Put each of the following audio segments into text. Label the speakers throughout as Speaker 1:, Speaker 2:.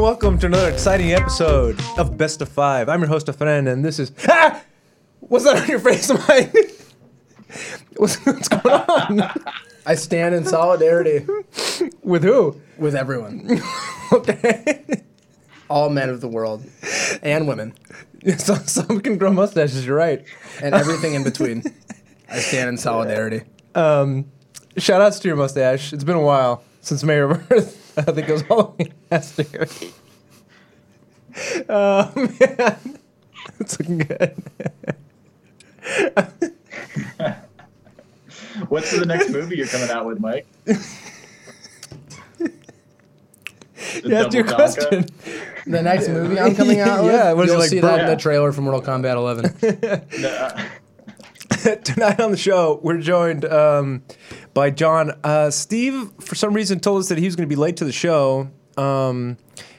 Speaker 1: and welcome to another exciting episode of Best of Five. I'm your host, friend, and this is. Ah! What's that on your face, Mike? what's, what's going on?
Speaker 2: I stand in solidarity
Speaker 1: With who?
Speaker 2: with everyone,
Speaker 1: Okay.
Speaker 2: all men of the world, and women,
Speaker 1: some, some can grow mustaches, you're right.
Speaker 2: and everything in between. I stand in solidarity.
Speaker 1: Um, shout outs to your mustache. It's been a while since May or birth. I think it was Halloween last year. Oh, man. It's looking good.
Speaker 3: What's the next movie you're coming out with, Mike? The
Speaker 1: You asked your question.
Speaker 2: The next movie I'm coming out with,
Speaker 1: Yeah, what is it,
Speaker 2: you'll
Speaker 1: like
Speaker 2: see
Speaker 1: Bro-
Speaker 2: that in the trailer for Mortal Kombat 11.
Speaker 3: No, uh,
Speaker 1: Tonight on the show, we're joined um, by John. Uh, Steve, for some reason, told us that he was going to be late to the show. Um,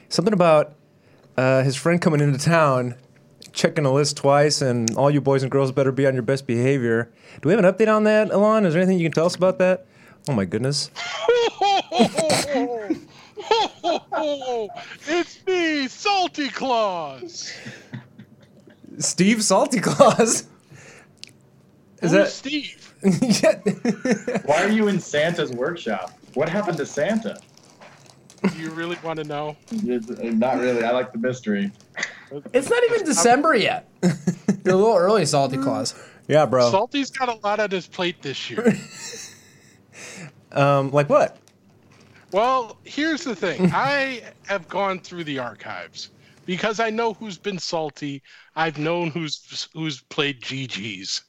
Speaker 1: something about uh, his friend coming into town, checking a list twice, and all you boys and girls better be on your best behavior. Do we have an update on that, Alon? Is there anything you can tell us about that? Oh my goodness.
Speaker 4: it's me, Salty Claus.
Speaker 1: Steve Salty Claus. Is
Speaker 4: Who's
Speaker 1: that
Speaker 4: Steve?
Speaker 1: yeah.
Speaker 3: why are you in Santa's workshop? What happened to Santa?
Speaker 4: Do you really want to know?
Speaker 3: It's- uh, Not really. I like the mystery.
Speaker 2: It's not even December yet. You're a little early, Salty Claus.
Speaker 1: yeah, bro.
Speaker 4: Salty's got a lot on his plate this year.
Speaker 1: Um, like what?
Speaker 4: well, here's the thing. I have gone through the archives because I know who's been salty. I've known who's who's played GG's.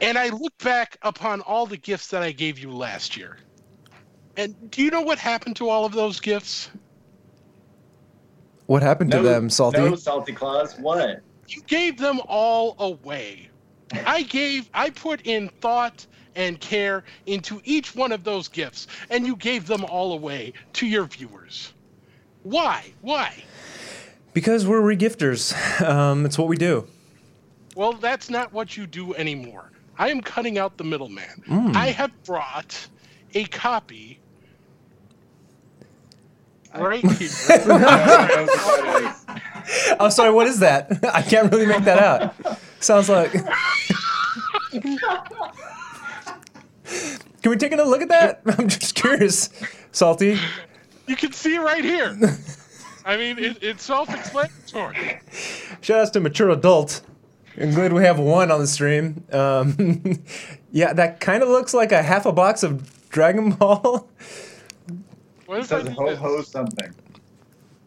Speaker 4: And I look back upon all the gifts that I gave you last year. And do you know what happened to all of those gifts?
Speaker 1: What happened to them, Salty?
Speaker 3: No, Salty Claus. What?
Speaker 4: you gave them all away. I gave, I put in thought and care into each one of those gifts, and you gave them all away to your viewers. Why? Why?
Speaker 1: Because we're regifters. Um, it's what we do.
Speaker 4: Well, that's not what you do anymore. I am cutting out the middleman.
Speaker 1: Mm.
Speaker 4: I have brought a copy right here.
Speaker 1: I'm sorry, what is that? I can't really make that out. Sounds like. Can we take another look at that? I'm just curious. Salty.
Speaker 4: you can see right here. I mean, it, it's self-explanatory.
Speaker 1: Shout outs to Mature Adult. I'm glad we have one on the stream. Um, yeah, that kind of looks like a half a box of Dragon Ball.
Speaker 4: What
Speaker 3: It
Speaker 4: if I
Speaker 3: says
Speaker 4: do
Speaker 3: ho ho something.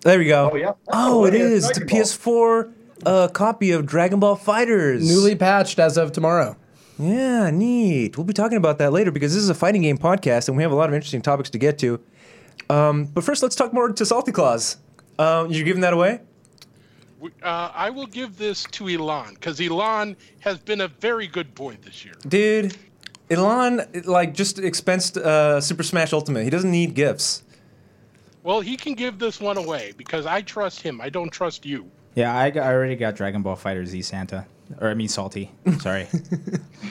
Speaker 1: There we go.
Speaker 3: Oh yeah.
Speaker 1: Oh, it
Speaker 3: yeah,
Speaker 1: is. It's a
Speaker 3: Dragon
Speaker 1: PS4 uh, copy of Dragon Ball FighterZ.
Speaker 2: Newly patched as of tomorrow.
Speaker 1: Yeah, neat. We'll be talking about that later because this is a fighting game podcast and we have a lot of interesting topics to get to. Um, but first, let's talk more to Salty Claus. Um, you're giving that away?
Speaker 4: Uh, I will give this to Elon because Elon has been a very good boy this year.
Speaker 1: Dude, Elon, like, just expensed uh, Super Smash Ultimate. He doesn't need gifts.
Speaker 4: Well, he can give this one away because I trust him. I don't trust you.
Speaker 5: Yeah, I, got, I already got Dragon Ball Fighter Z Santa, or I mean Salty. Sorry.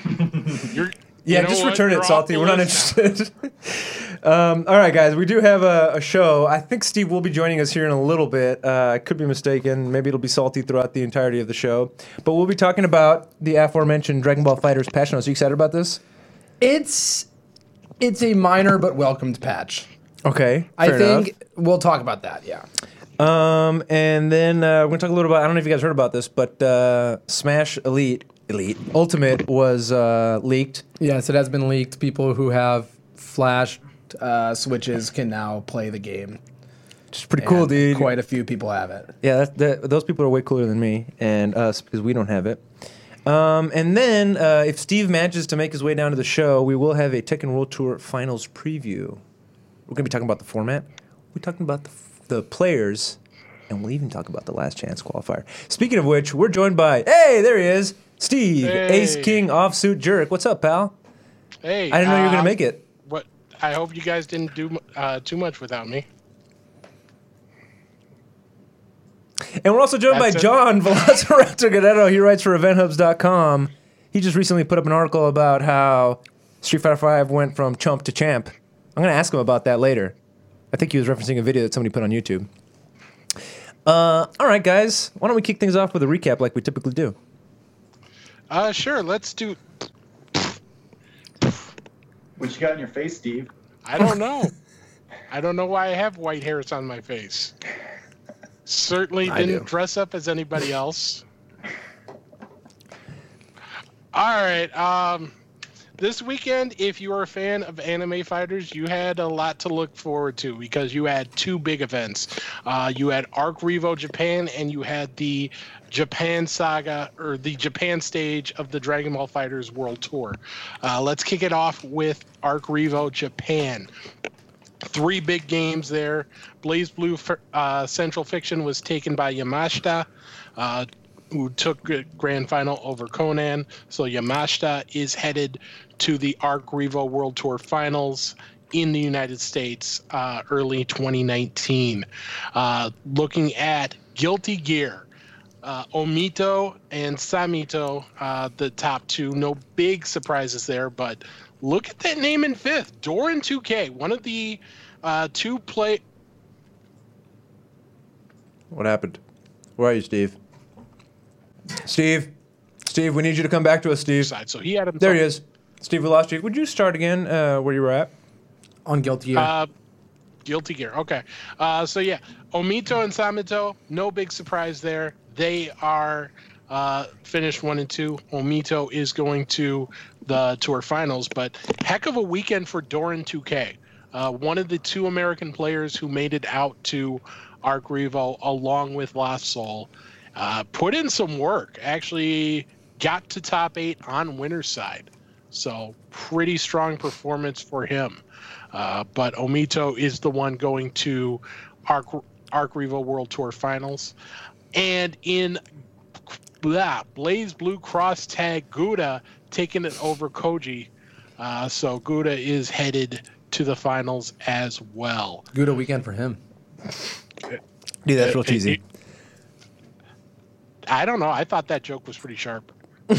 Speaker 4: You're,
Speaker 1: Yeah,
Speaker 4: you know
Speaker 1: just
Speaker 4: what?
Speaker 1: return
Speaker 4: You're
Speaker 1: it, Salty. We're not interested. um, all right, guys, we do have a, a show. I think Steve will be joining us here in a little bit. Uh, I could be mistaken. Maybe it'll be Salty throughout the entirety of the show. But we'll be talking about the aforementioned Dragon Ball FighterZ patch notes. Are you excited about this?
Speaker 2: It's it's a minor but welcomed patch.
Speaker 1: Okay.
Speaker 2: I think
Speaker 1: enough.
Speaker 2: we'll talk about that. Yeah.
Speaker 1: Um, and then uh, we're gonna talk a little about. I don't know if you guys heard about this, but uh, Smash Elite, Elite Ultimate was uh, leaked.
Speaker 2: Yes, it has been leaked. People who have flash uh, switches can now play the game.
Speaker 1: Which is pretty cool, dude.
Speaker 2: Quite a few people have it.
Speaker 1: Yeah, that, that, those people are way cooler than me and us because we don't have it. Um, and then uh, if Steve manages to make his way down to the show, we will have a Tekken World Tour Finals preview. We're gonna be talking about the format. We're talking about the, the players, and we'll even talk about the last chance qualifier. Speaking of which, we're joined by hey, there he is, Steve, Ace
Speaker 4: Hey.
Speaker 1: King Offsuit Jerk. What's up, pal?
Speaker 4: Hey,
Speaker 1: I didn't know you were gonna
Speaker 4: uh,
Speaker 1: make it.
Speaker 4: What? I hope you guys didn't do uh, too much without me.
Speaker 1: And we're also joined by
Speaker 4: That's it.
Speaker 1: John Velociraptor Gadetto. He writes for EventHubs.com. He just recently put up an article about how Street Fighter V went from chump to champ. I'm going to ask him about that later. I think he was referencing a video that somebody put on YouTube. Uh, all right, guys. Why don't we kick things off with a recap like we typically do?
Speaker 4: Uh, sure. Let's do.
Speaker 3: What you got in your face, Steve?
Speaker 4: I don't know. I don't know why I have white hairs on my face. Certainly
Speaker 1: I
Speaker 4: didn't
Speaker 1: do.
Speaker 4: dress up as anybody else. All right. Um, this weekend, if you are a fan of anime fighters, you had a lot to look forward to because you had two big events. Uh, you had Arc Revo Japan, and you had the Japan Saga or the Japan stage of the Dragon Ball FighterZ World Tour. Uh, let's kick it off with Arc Revo Japan three big games there. BlazBlue uh, Central Fiction was taken by Yamashita, uh, who took grand final over Conan. So Yamashita is headed to the Arc Revo World Tour Finals in the United States uh, early 2019. Uh, looking at Guilty Gear. Uh, Omito and Samito, uh, the top two. No big surprises there, but look at that name in fifth. Doran 2K, one of the uh, two play.
Speaker 1: What happened? Where are you, Steve? Steve, Steve, we need you to come back to us, Steve.
Speaker 4: side. So he had him.
Speaker 1: There he is. Steve, we lost you. Would you start again uh, where you were at?
Speaker 2: On Guilty Gear.
Speaker 4: Uh, Guilty Gear. Okay. Uh, so yeah, Omito and Samito, no big surprise there. They are uh, finished one and two. Omito is going to the tour finals, but heck of a weekend for Doran 2K. Uh, one of the two American players who made it out to Arc Revo along with Lost Soul. Uh, put in some work. Actually got to top eight on winner's side. So pretty strong performance for him. Uh, but Omito is the one going to Arc, Arc Revo World Tour Finals. And in blah, BlazBlue Cross Tag, Gouda taking it over Koji. Uh, so Gouda is headed to the finals as well.
Speaker 2: Good a weekend for him.
Speaker 1: Dude, that's real
Speaker 4: Uh,
Speaker 1: cheesy.
Speaker 4: I don't know. I thought that joke was pretty sharp.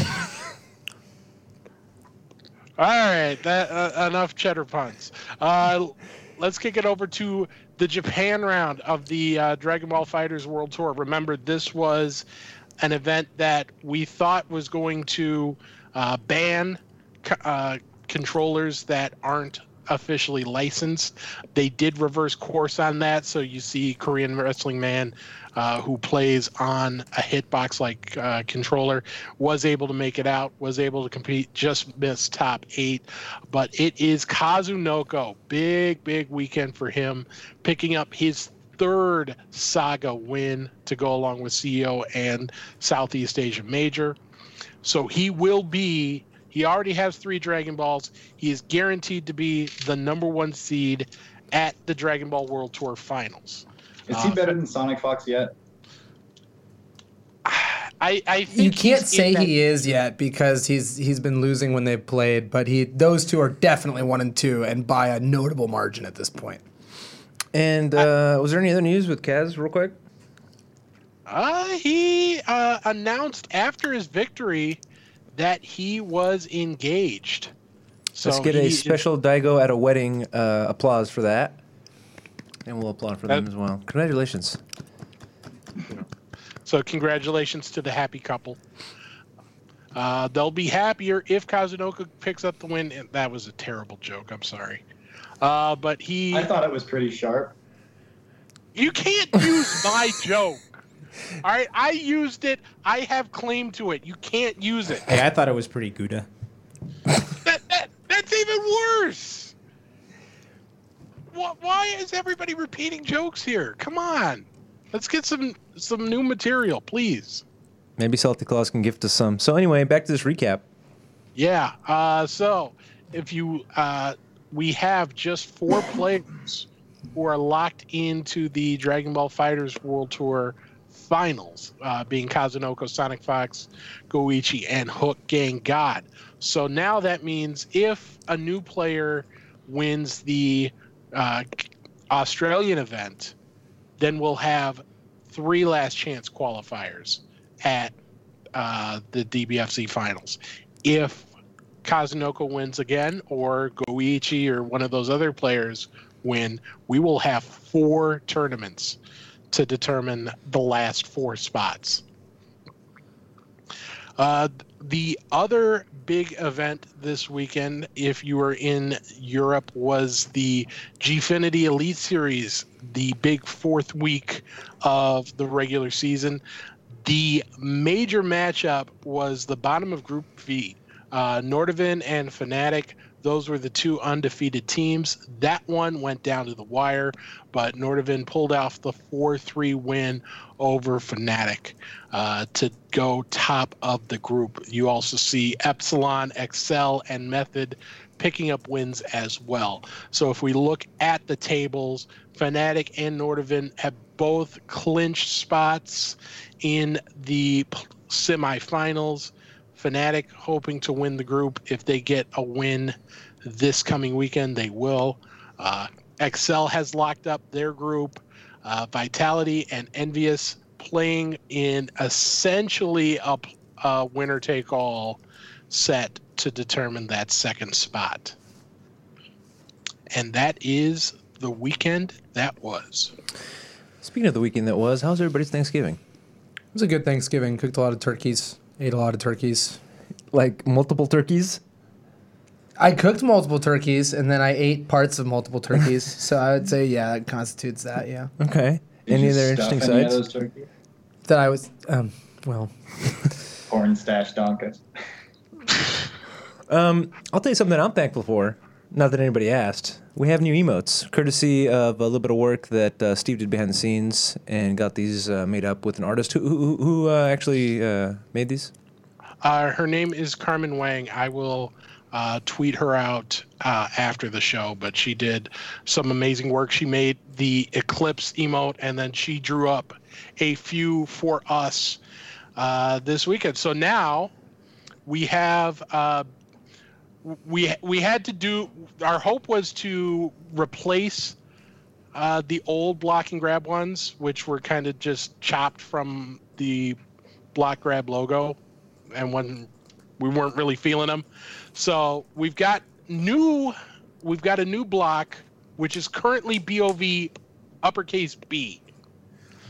Speaker 4: All right, that uh, enough cheddar puns. Uh, let's kick it over to the Japan round of the uh, Dragon Ball FighterZ World Tour. Remember, this was an event that we thought was going to uh, ban co- uh, controllers that aren't officially licensed. They did reverse course on that, so you see Korean Wrestling Man, uh, who plays on a hitbox like uh, controller, was able to make it out, was able to compete, just missed top eight. But it is Kazunoko, big big weekend for him, picking up his third saga win to go along with CEO and Southeast Asia Major. So he will be. He already has three Dragon Balls. He is guaranteed to be the number one seed at the Dragon Ball World Tour Finals.
Speaker 3: Is he
Speaker 4: Uh,
Speaker 3: better than Sonic Fox yet?
Speaker 4: I, I think
Speaker 2: You can't say
Speaker 4: that-
Speaker 2: he is yet because he's he's been losing when they've played, but he those two are definitely one and two and by a notable margin at this point.
Speaker 1: And uh, was there any other news with Kaz, real quick?
Speaker 4: Uh, he uh, announced after his victory that he was engaged. So
Speaker 1: Let's get
Speaker 4: he
Speaker 1: a
Speaker 4: is-
Speaker 1: special Daigo at a wedding uh, applause for that. And we'll applaud for them
Speaker 4: Uh,
Speaker 1: as well. Congratulations.
Speaker 4: So congratulations to the happy couple. Uh, they'll be happier if Kazunoko picks up the win. And that was a terrible joke. I'm sorry. Uh, but he,
Speaker 3: I thought it was pretty sharp.
Speaker 4: you can't use my joke. All right, I used it. I have claim to it. You can't use it.
Speaker 5: Hey, I thought it was pretty Gouda.
Speaker 4: That, that that's even worse. Why, why is everybody repeating jokes here? Come on, let's get some some new material, please.
Speaker 1: Maybe Salty Claus can gift us some. So anyway, back to this recap.
Speaker 4: Yeah. Uh, so if you, uh, we have just four players who are locked into the Dragon Ball FighterZ World Tour finals, uh, being Kazunoko, Sonic Fox, Goichi, and Hook Gang God. So now that means if a new player wins the uh, Australian event, then we'll have three last chance qualifiers at uh, the DBFZ finals. If Kazunoko wins again, or Goichi or one of those other players win, we will have four tournaments to determine the last four spots. Uh, the other big event this weekend, if you were in Europe, was the Gfinity Elite Series, the big fourth week of the regular season. The major matchup was the bottom of Group V. Uh, Nordavind and Fnatic, those were the two undefeated teams. That one went down to the wire, but Nordavind pulled off the 4 3 win over Fnatic uh, to go top of the group. You also see Epsilon, Excel, and Method picking up wins as well. So if we look at the tables, Fnatic and Nordavind have both clinched spots in the semifinals. Fnatic hoping to win the group. If they get a win this coming weekend, they will. Uh, Excel has locked up their group. Uh, Vitality and Envious playing in essentially a winner take all set to determine that second spot. And that is the weekend that was.
Speaker 1: Speaking of the weekend that was, how's everybody's Thanksgiving?
Speaker 2: It was a good Thanksgiving. Cooked a lot of turkeys. Ate a lot of turkeys.
Speaker 1: Like multiple turkeys?
Speaker 2: I cooked multiple turkeys and then I ate parts of multiple turkeys. so I would say, yeah, that constitutes that. Yeah.
Speaker 1: Okay.
Speaker 3: Did
Speaker 1: Any other interesting
Speaker 3: any of
Speaker 1: sides?
Speaker 3: those?
Speaker 2: That I was, um, well,
Speaker 3: Corn stash donkas.
Speaker 1: Um, I'll tell you something I'm thankful for. Not that anybody asked. We have new emotes, courtesy of a little bit of work that uh, Steve did behind the scenes, and got these uh, made up with an artist who who, who uh, actually uh, made these.
Speaker 4: Uh, her name is Carmen Wang. I will uh, tweet her out after the show, but she did some amazing work. She made the Eclipse emote, and then she drew up a few for us this weekend. So now we have. We we had to do. Our hope was to replace uh, the old block and grab ones, which were kind of just chopped from the block grab logo, and when we weren't really feeling them. So we've got new, we've got a new block, which is currently BOV uppercase B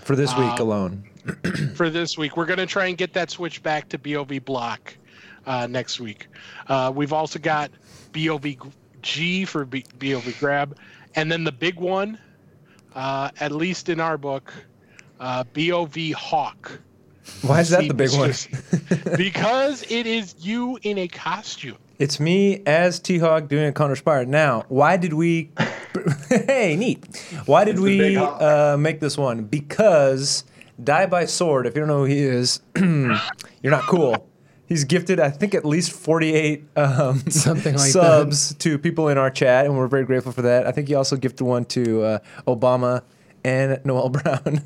Speaker 1: For this week
Speaker 4: Um,
Speaker 1: alone.
Speaker 4: for this week. We're going to try and get that switch back to BOV block uh, next week. Uh, we've also got BOVG for B- BOV grab, and then the big one, uh, at least in our book, uh, BOV Hawk.
Speaker 1: Why is that the big one?
Speaker 4: Because it is you in a costume.
Speaker 1: It's me as T Hawk doing a Condor Spire. Now, why did we? hey, neat. Why did
Speaker 3: It's
Speaker 1: we uh, make this one? Because Die by Sword. If you don't know who he is, you're not cool. He's gifted, I think, at least 48 um,
Speaker 2: Something like
Speaker 1: subs to people in our chat, and we're very grateful for that. I think he also gifted one to uh, Obama and Noel Brown.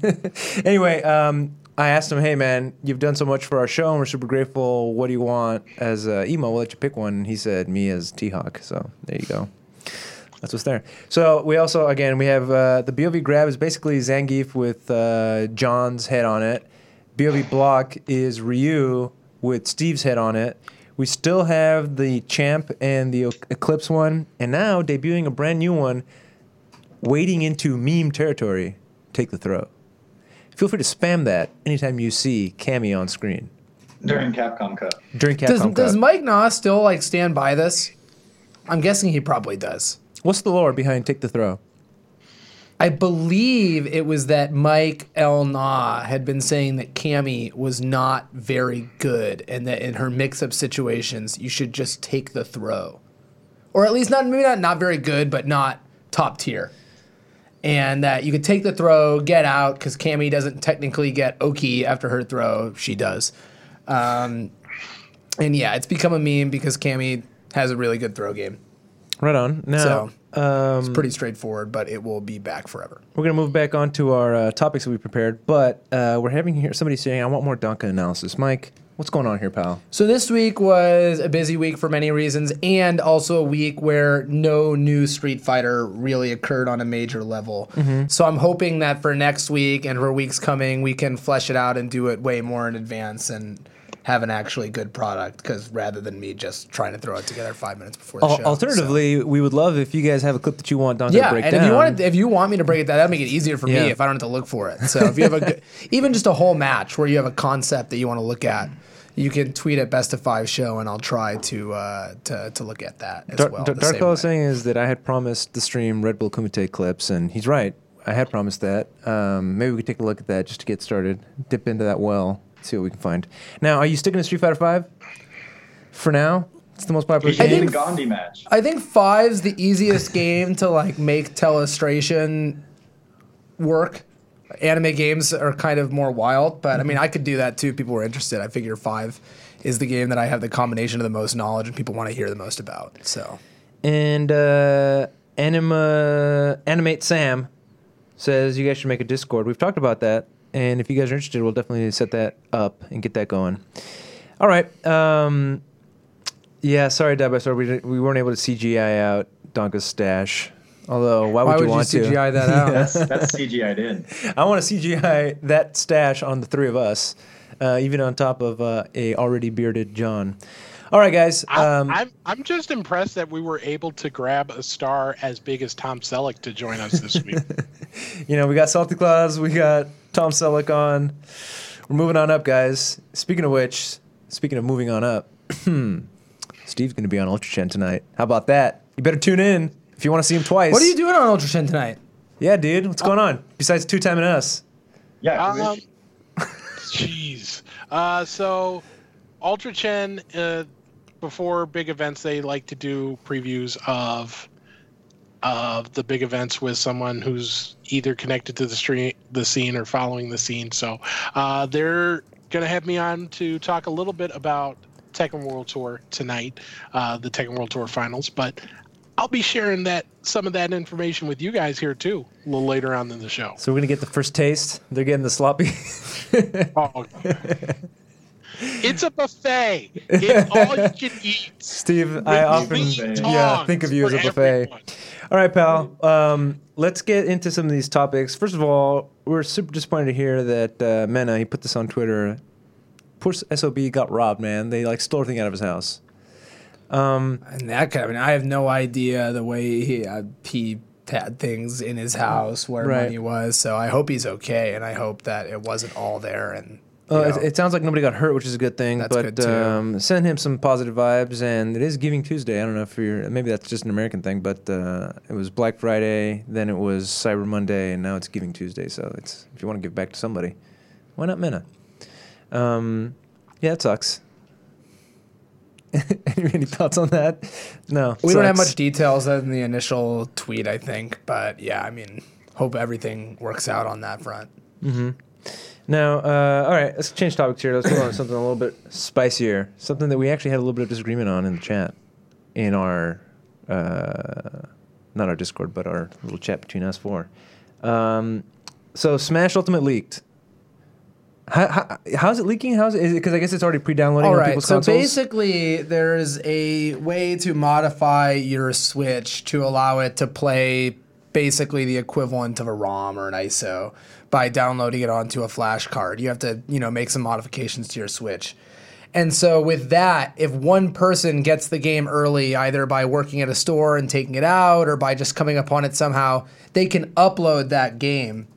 Speaker 1: anyway, um, I asked him, "Hey, man, you've done so much for our show, and we're super grateful. What do you want as uh, emo? We'll let you pick one." And he said, "Me as T Hawk." So there you go. That's what's there. So we also, again, we have uh, the BOV grab is basically Zangief with uh, John's head on it. BOV block is Ryu with Steve's head on it. We still have the Champ and the Eclipse one, and now debuting a brand new one, wading into meme territory. Take the throw. Feel free to spam that anytime you see Cammy on screen
Speaker 3: During Capcom Cup.
Speaker 1: during Capcom
Speaker 2: does,
Speaker 1: Cup.
Speaker 2: does Mike Noss still like stand by this? I'm guessing he probably does.
Speaker 1: What's the lore behind Take the Throw?
Speaker 2: I believe it was that Mike El Na had been saying that Cammy was not very good and that in her mix up situations, you should just take the throw. Or at least not maybe not not very good, but not top tier. And that you could take the throw, get out, because Cammy doesn't technically get Oki after her throw. She does. Um, and yeah, it's become a meme because Cammy has a really good throw game.
Speaker 1: Right on. Now, um,
Speaker 2: It's pretty straightforward, but it will be back forever.
Speaker 1: We're gonna move back on to our uh, topics that we prepared, but uh, we're having here somebody saying, "I want more Duncan analysis." Mike, what's going on here, pal?
Speaker 2: So this week was a busy week for many reasons, and also a week where no new Street Fighter really occurred on a major level. So I'm hoping that for next week and for weeks coming, we can flesh it out and do it way more in advance and have an actually good product because rather than me just trying to throw it together five minutes before the
Speaker 1: Al-
Speaker 2: show.
Speaker 1: alternatively, we would love if you guys have a clip that you want Dante
Speaker 2: so.
Speaker 1: to
Speaker 2: yeah,
Speaker 1: break
Speaker 2: and
Speaker 1: down.
Speaker 2: if you want if you want me to break it down, that'd make it easier for
Speaker 1: Yeah.
Speaker 2: me if I don't have to look for it. So if you have a good, even just a whole match where you have a concept that you want to look at. You can tweet at best of five show, and I'll try to uh, to to look at that as
Speaker 1: Dar-
Speaker 2: well.
Speaker 1: Dar-
Speaker 2: the
Speaker 1: Dark
Speaker 2: same
Speaker 1: Fellow
Speaker 2: way.
Speaker 1: saying is that I had promised the stream Red Bull Kumite clips, and he's right. I had promised that. Um, maybe we could take a look at that just to get started. Dip into that well, see what we can find. Now, are you sticking to Street Fighter Five? For now, it's the most popular
Speaker 3: He should
Speaker 1: game.
Speaker 3: do the Gandhi match.
Speaker 2: I think five's the easiest game to like make telestration work. Anime games are kind of more wild, but I mean, I could do that too. if People were interested. I figure five is the game that I have the combination of the most knowledge and people want to hear the most about. So
Speaker 1: And uh, Anima Animate Sam says you guys should make a Discord. We've talked about that, and if you guys are interested, we'll definitely set that up and get that going. All right. Um, yeah, sorry, Debasor, we didn't- we weren't able to CGI out Donka's stash. Although, why would
Speaker 2: why
Speaker 1: you
Speaker 2: would you
Speaker 1: want to?
Speaker 2: CGI that out?
Speaker 3: That's that's CGI'd in.
Speaker 1: I want to CGI that stash on the three of us, uh, even on top of uh, a already bearded John. All right, guys.
Speaker 4: I,
Speaker 1: Um,
Speaker 4: I'm I'm just impressed that we were able to grab a star as big as Tom Selleck to join us this week.
Speaker 1: you know, we got Salty Claus, we got Tom Selleck on. We're moving on up, guys. Speaking of which, speaking of moving on up, Steve's going to be on Ultra Chen tonight. How about that? You better tune in if you want to see him twice.
Speaker 2: what are you doing on Ultra Chen tonight?
Speaker 1: Yeah, dude. What's going on? Besides two timing us.
Speaker 3: Yeah.
Speaker 4: Um, Jeez. Uh, so, Ultra Chen, uh, before big events, they like to do previews of of the big events with someone who's either connected to the stream, the scene, or following the scene. So, uh, they're gonna have me on to talk a little bit about Tekken World Tour tonight, uh, the Tekken World Tour Finals. But I'll be sharing that some of that information with you guys here too, a little later on in the show.
Speaker 1: So we're going to get the first taste. They're getting the sloppy.
Speaker 4: Oh. It's a buffet. It's all you can eat.
Speaker 1: Steve, I often yeah think of you as a buffet.
Speaker 4: everyone.
Speaker 1: All right, pal. Um, let's get into some of these topics. First of all, we're super disappointed to hear that uh, Mena, he put this on Twitter. Poor SOB got robbed, man. They like stole everything out of his house. Um,
Speaker 2: And that kind of, I mean, I have no idea the way he uh, he had things in his house where
Speaker 1: Right.
Speaker 2: money was. So I hope he's okay, and I hope that it wasn't all there. And
Speaker 1: uh, it, it sounds like nobody got hurt, which is a good thing.
Speaker 2: That's
Speaker 1: but
Speaker 2: good, too.
Speaker 1: Um, send him some positive vibes. And it is Giving Tuesday. I don't know if you're maybe that's just an American thing, but uh, it was Black Friday, then it was Cyber Monday, and now it's Giving Tuesday. So it's if you want to give back to somebody, why not Mena? Um, yeah, it sucks. any, any thoughts on that? No,
Speaker 2: We don't have much details other than the initial tweet, I think. But yeah, I mean, hope everything works out on that front.
Speaker 1: Now, uh, all right, let's change topics here. Let's go on to something a little bit spicier. Something that we actually had a little bit of disagreement on in the chat, in our, uh, not our Discord, but our little chat between us four. Um, so, Smash Ultimate leaked. How, how, how's it leaking? How's it? Because I guess it's already pre-downloading
Speaker 2: All
Speaker 1: on
Speaker 2: right.
Speaker 1: people's
Speaker 2: So
Speaker 1: consoles.
Speaker 2: basically, there's a way to modify your Switch to allow it to play basically the equivalent of a ROM or an ISO by downloading it onto a flash card. You have to, you know, make some modifications to your Switch. And so with that, if one person gets the game early, either by working at a store and taking it out or by just coming upon it somehow, they can upload that game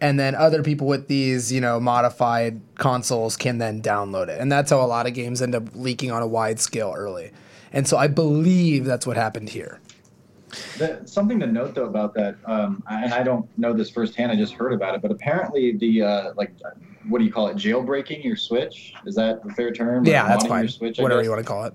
Speaker 2: and then other people with these you know modified consoles can then download it and that's how a lot of games end up leaking on a wide scale early and so i believe that's what happened here
Speaker 3: Something to note though about that, um, and I don't know this firsthand. I just heard about it, but apparently the uh, like, what do you call it? Jailbreaking your Switch is that a fair term?
Speaker 2: Yeah that's fine
Speaker 3: Your Switch, I
Speaker 2: whatever
Speaker 3: guess?
Speaker 2: you want to call it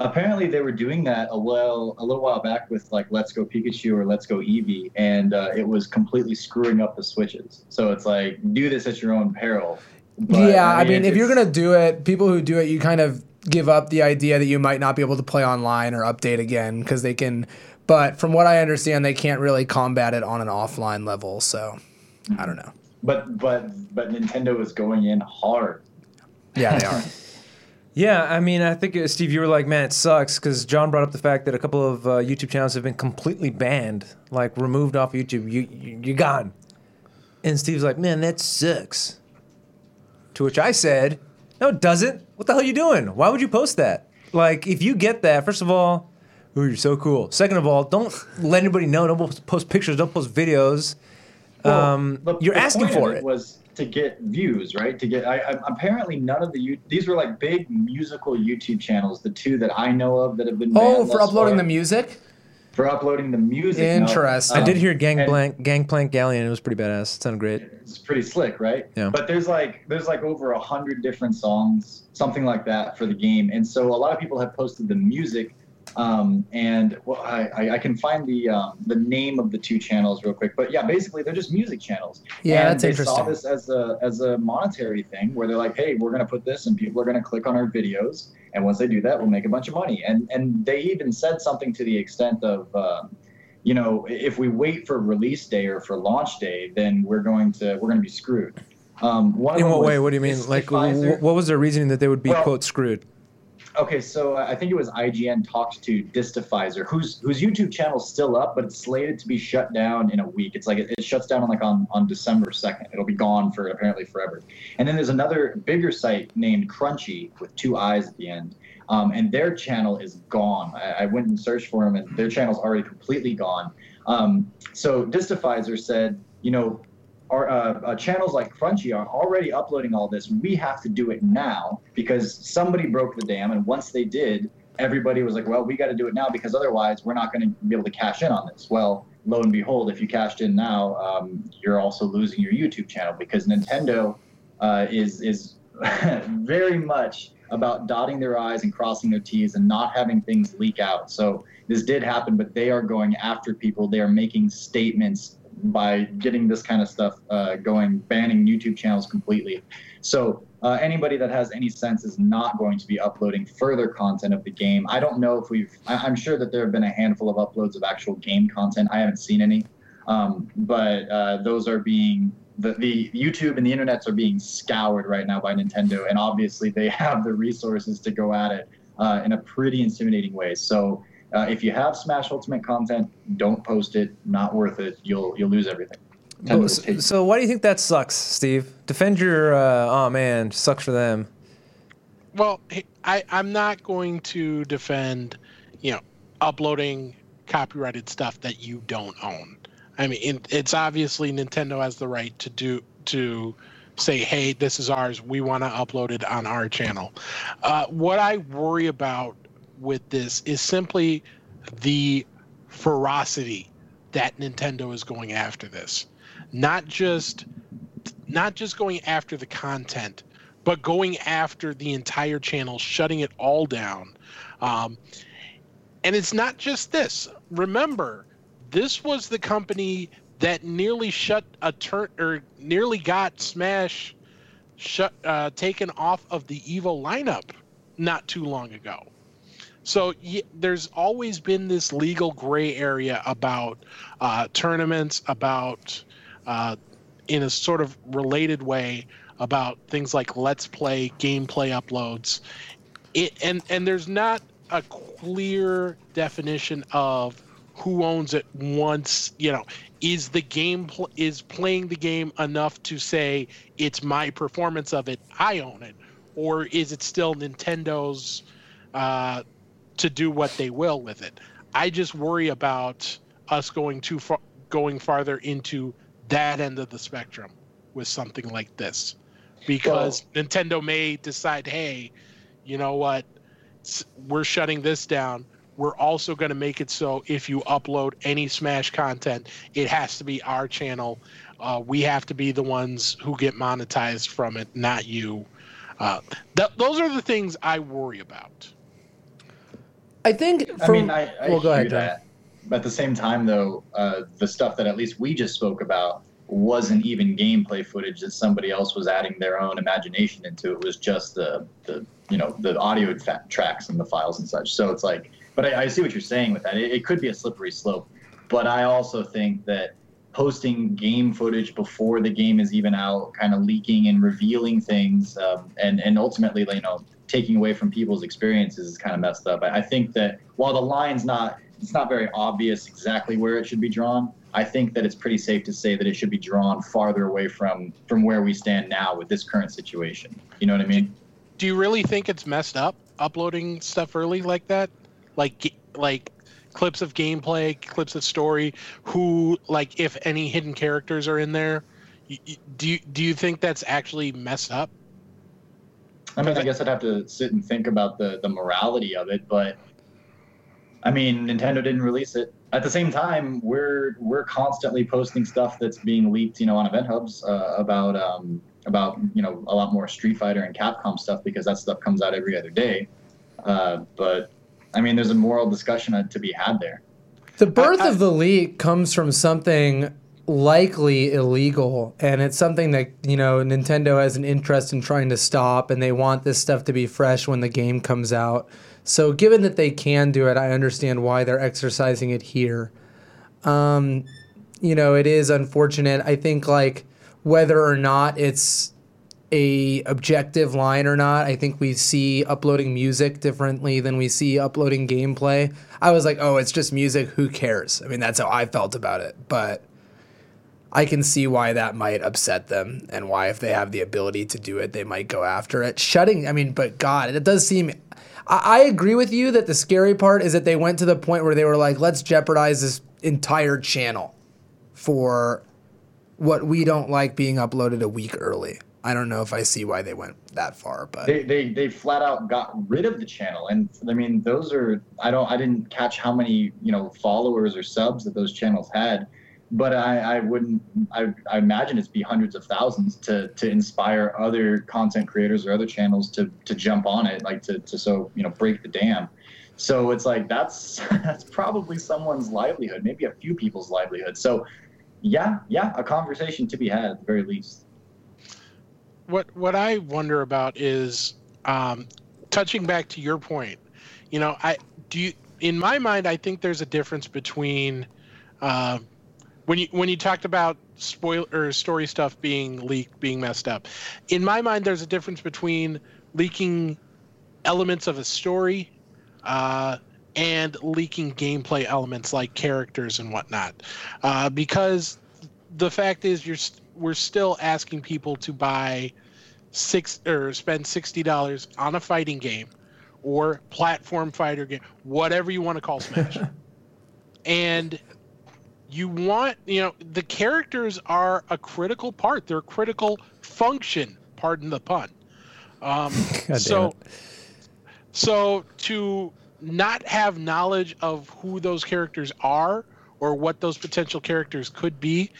Speaker 3: Apparently, they were doing that a well a little while back with like Let's Go Pikachu or Let's Go Eevee, and uh, it was completely screwing up the switches. So it's like do this at your own peril. But,
Speaker 2: yeah i mean if you're gonna do it people who do it you kind of give up the idea that you might not be able to play online or update again because they can but from what i understand they can't really combat it on an offline level so i don't know
Speaker 3: but but but Nintendo is going in hard.
Speaker 2: yeah they are
Speaker 1: Yeah, I mean, I think uh, Steve, you were like, man, it sucks because John brought up the fact that a couple of uh, YouTube channels have been completely banned, like removed off YouTube. You, you you're gone. And Steve's like, man, that sucks. To which I said, No, it doesn't. What the hell are you doing? Why would you post that? Like, if you get that, first of all, ooh, you're so cool. Second of all, don't let anybody know. Don't post- pictures. Don't post videos.
Speaker 3: Well,
Speaker 1: um,
Speaker 3: the-
Speaker 1: you're
Speaker 3: the
Speaker 1: asking for it.
Speaker 3: Was to get views, right? To get, I, I, apparently none of the these were like big musical YouTube channels, the two that I know of that have been.
Speaker 2: Oh, for uploading
Speaker 3: far.
Speaker 2: the music?
Speaker 3: for uploading the music. no.
Speaker 2: Interesting.
Speaker 1: I did hear Gangplank, Gangplank Galleon. It was pretty badass. It sounded great.
Speaker 3: It's pretty slick, right?
Speaker 1: Yeah.
Speaker 3: But there's like there's like over a hundred different songs, something like that, for the game, and so a lot of people have posted the music. Um, and well, I, I, can find the um, the name of the two channels real quick, but yeah, basically they're just music channels.
Speaker 2: Yeah,
Speaker 3: and
Speaker 2: that's
Speaker 3: they
Speaker 2: interesting.
Speaker 3: saw this as a as a monetary thing, where they're like, hey, we're gonna put this, and people are gonna click on our videos, and once they do that, we'll make a bunch of money. And and they even said something to the extent of. Um, you know, if we wait for release day or for launch day, then we're going to we're going to be screwed. Um,
Speaker 1: In what
Speaker 3: was
Speaker 1: way? What do you mean? Like,
Speaker 3: Pfizer.
Speaker 1: wh- what was their reasoning that they would be
Speaker 3: Well-
Speaker 1: quote screwed?
Speaker 3: Okay, so I think it was IGN talked to Distifizer, whose whose YouTube channel's still up, but it's slated to be shut down in a week. It's like it, it shuts down on like on, on December second. It'll be gone for apparently forever. And then there's another bigger site named Crunchy with two eyes at the end, um, and their channel is gone. I, I went and searched for them, and their channel's already completely gone. Um, so Distifizer said, you know, our uh, uh, channels like Crunchy are already uploading all this. We have to do it now because somebody broke the dam, and once they did, everybody was like, "Well, we got to do it now because otherwise, we're not going to be able to cash in on this." Well, lo and behold, if you cashed in now, um, you're also losing your YouTube channel because Nintendo uh, is is very much about dotting their i's and crossing their t's and not having things leak out. So this did happen, but they are going after people. They are making statements by getting this kind of stuff uh, going, banning YouTube channels completely. So uh, anybody that has any sense is not going to be uploading further content of the game. I don't know if we've. I- I'm sure that there have been a handful of uploads of actual game content. I haven't seen any, um, but uh, those are being. The, the YouTube and the internets are being scoured right now by Nintendo, and obviously they have the resources to go at it uh, in a pretty intimidating way. So uh, if you have Smash Ultimate content, don't post it. Not worth it. You'll you'll lose everything.
Speaker 1: So, so why do you think that sucks, Steve? Defend your. Uh, oh man, sucks for them.
Speaker 4: Well, I, I'm not going to defend, you know, uploading copyrighted stuff that you don't own. I mean, it, it's obviously Nintendo has the right to do to say, "Hey, this is ours. We want to upload it on our channel." Uh, what I worry about with this is simply the ferocity that Nintendo is going after this, not just not just going after the content, but going after the entire channel, shutting it all down. Um, and it's not just this. Remember, this was the company that nearly shut a turn or nearly got Smash shut uh, taken off of the Evo lineup not too long ago. So y- there's always been this legal gray area about uh, tournaments, about uh, in a sort of related way about things like let's play gameplay uploads. It, and and there's not a clear definition of who owns it once you know is the game pl- is playing the game enough to say it's my performance of it i own it? Or is it still nintendo's uh, to do what they will with it i just worry about us going too far going farther into that end of the spectrum with something like this because Nintendo may decide, hey, you know what, we're shutting this down. We're also going to make it so if you upload any Smash content, it has to be our channel. Uh, we have to be the ones who get monetized from it, not you. Uh, th- those are the things I worry about.
Speaker 2: I think
Speaker 3: I mean, I, I
Speaker 2: well, go
Speaker 3: hear
Speaker 2: ahead,
Speaker 3: that. But at the same time, though, uh, the stuff that at least we just spoke about wasn't even gameplay footage that somebody else was adding their own imagination into. It was just the, the you know, the audio fa- tracks and the files and such. So it's like, but I, I see what you're saying with that. It, it could be a slippery slope. But I also think that posting game footage before the game is even out, kind of leaking and revealing things, um, and and ultimately, you know, taking away from people's experiences is kind of messed up. I, I think that while the line's not, it's not very obvious exactly where it should be drawn. I think that it's pretty safe to say that it should be drawn farther away from from where we stand now with this current situation. You know what I mean?
Speaker 4: do you really think it's messed up uploading stuff early like that? Like like clips of gameplay, clips of story, who like if any hidden characters are in there. Do you do you think that's actually messed up?
Speaker 3: I mean, I guess I'd have to sit and think about the the morality of it, but I mean, Nintendo didn't release it. At the same time, we're we're constantly posting stuff that's being leaked, you know, on Event Hubs uh, about um, about you know a lot more Street Fighter and Capcom stuff because that stuff comes out every other day. Uh, but I mean, there's a moral discussion uh, to be had there.
Speaker 2: The birth
Speaker 4: I-
Speaker 2: of the leak comes from something likely illegal, and it's something that you know Nintendo has an interest in trying to stop, and they want this stuff to be fresh when the game comes out. So, given that they can do it, I understand why they're exercising it here. Um, you know, it is unfortunate. I think like whether or not it's a objective line or not. I think we see uploading music differently than we see uploading gameplay. I was like, oh, it's just music. Who cares? I mean, that's how I felt about it. But I can see why that might upset them and why, if they have the ability to do it, they might go after it. Shutting, I mean, but God, it does seem. I, I agree with you that the scary part is that they went to the point where they were like, let's jeopardize this entire channel for what we don't like being uploaded a week early. I don't know if I see why they went that far, but
Speaker 3: They, they they flat out got rid of the channel, and I mean, those are I don't I didn't catch how many you know followers or subs that those channels had, but I, I wouldn't I, I imagine it's be hundreds of thousands to to inspire other content creators or other channels to to jump on it like to to so you know break the dam so it's like that's that's probably someone's livelihood maybe a few people's livelihood so yeah yeah a conversation to be had at the very least
Speaker 4: what what I wonder about is um, touching back to your point. You know, I do you in my mind I think there's a difference between uh, when you when you talked about spoil or story stuff being leaked, being messed up. In my mind, there's a difference between leaking elements of a story uh, and leaking gameplay elements like characters and whatnot, uh, because the fact is you're we're still asking people to buy six or spend sixty dollars on a fighting game or platform fighter game, whatever you want to call Smash. and you want you know the characters are a critical part. They're a critical function. Pardon the pun. Um, so so to not have knowledge of who those characters are or what those potential characters could be,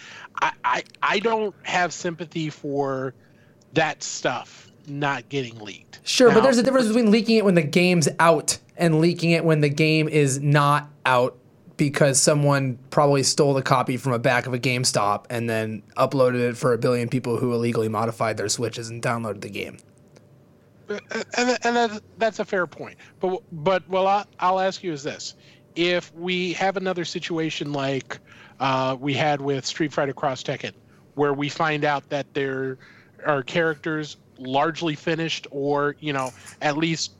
Speaker 4: I, I, I don't have sympathy for that stuff not getting leaked.
Speaker 2: Sure, but there's a difference between leaking it when the game's out and leaking it when the game is not out because someone probably stole the copy from a back of a GameStop and then uploaded it for a billion people who illegally modified their Switches and downloaded the game.
Speaker 4: and, and that's, a fair point. But but well, I, I'll ask you is this: if we have another situation like uh, we had with Street Fighter Cross Tekken, where we find out that there are characters largely finished, or you know, at least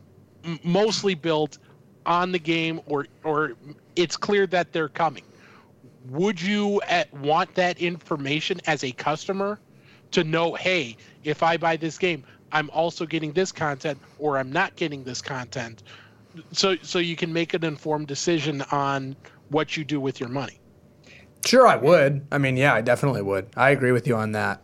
Speaker 4: mostly built on the game, or or it's clear that they're coming. Would you at, want that information as a customer to know, hey, if I buy this game, I'm also getting this content or I'm not getting this content. So so you can make an informed decision on what you do with your money.
Speaker 2: Sure, I would. I mean, yeah, I definitely would. I agree with you on that.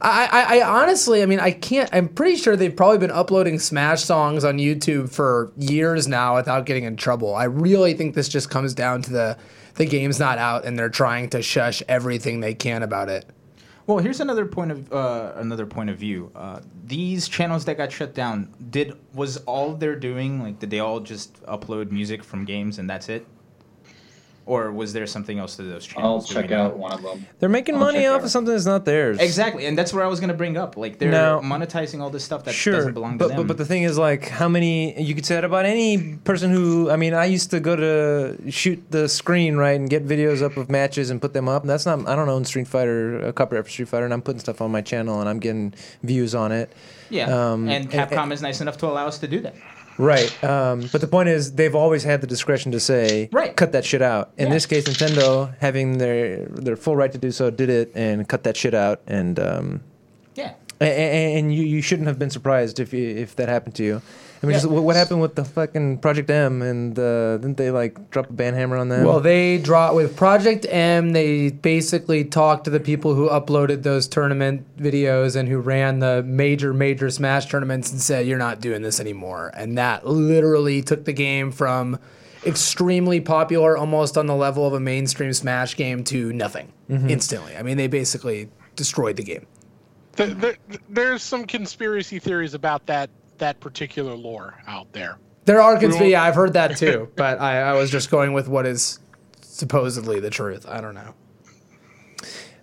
Speaker 2: I, I, honestly, I mean, I can't. I'm pretty sure they've probably been uploading Smash songs on YouTube for years now without getting in trouble. I really think this just comes down to the the game's not out and they're trying to shush everything they can about it.
Speaker 5: Well, here's another point of uh, another point of view. Uh, these channels that got shut down, did was all they're doing like did they all just upload music from games and that's it, or was there something else to those channels? i'll channels?
Speaker 3: Check out one of them
Speaker 1: They're making
Speaker 3: I'll
Speaker 1: money off
Speaker 3: out.
Speaker 1: of something that's not theirs.
Speaker 5: Exactly, and that's what I was gonna bring up. Like they're
Speaker 1: Now-
Speaker 5: monetizing all this stuff that
Speaker 1: sure,
Speaker 5: doesn't belong to
Speaker 1: but,
Speaker 5: them.
Speaker 1: but but the thing is, like, how many you could say that about any person who? I mean, I used to go to shoot the screen right and get videos up of matches and put them up. And that's not. I don't own Street Fighter, a copy of Street Fighter, and I'm putting stuff on my channel and I'm getting views on it.
Speaker 5: yeah,
Speaker 1: um,
Speaker 5: and
Speaker 1: and-
Speaker 5: Capcom is nice enough to allow us to do that.
Speaker 1: Right. Um, but the point is, they've always had the discretion to say,
Speaker 5: Right.
Speaker 1: cut that shit out. In
Speaker 5: Yeah.
Speaker 1: this case, Nintendo, having their their full right to do so, did it and cut that shit out. And um,
Speaker 5: Yeah,
Speaker 1: A- a- and you, you shouldn't have been surprised if you, if that happened to you. I mean,
Speaker 2: Yeah.
Speaker 1: just what, what happened with the fucking Project M, and uh, didn't they like drop a ban hammer on them?
Speaker 2: Well, they draw with Project M. They basically talked to the people who uploaded those tournament videos and who ran the major, major Smash tournaments and said, "You're not doing this anymore." And that literally took the game from extremely popular, almost on the level of a mainstream Smash game, to nothing instantly. I mean, they basically destroyed the game.
Speaker 4: Th- there, there's some conspiracy theories about that that particular lore out there.
Speaker 2: There are
Speaker 4: won't-
Speaker 2: conspiracy. Yeah, I've heard that too, but I, I was just going with what is supposedly the truth. I don't know.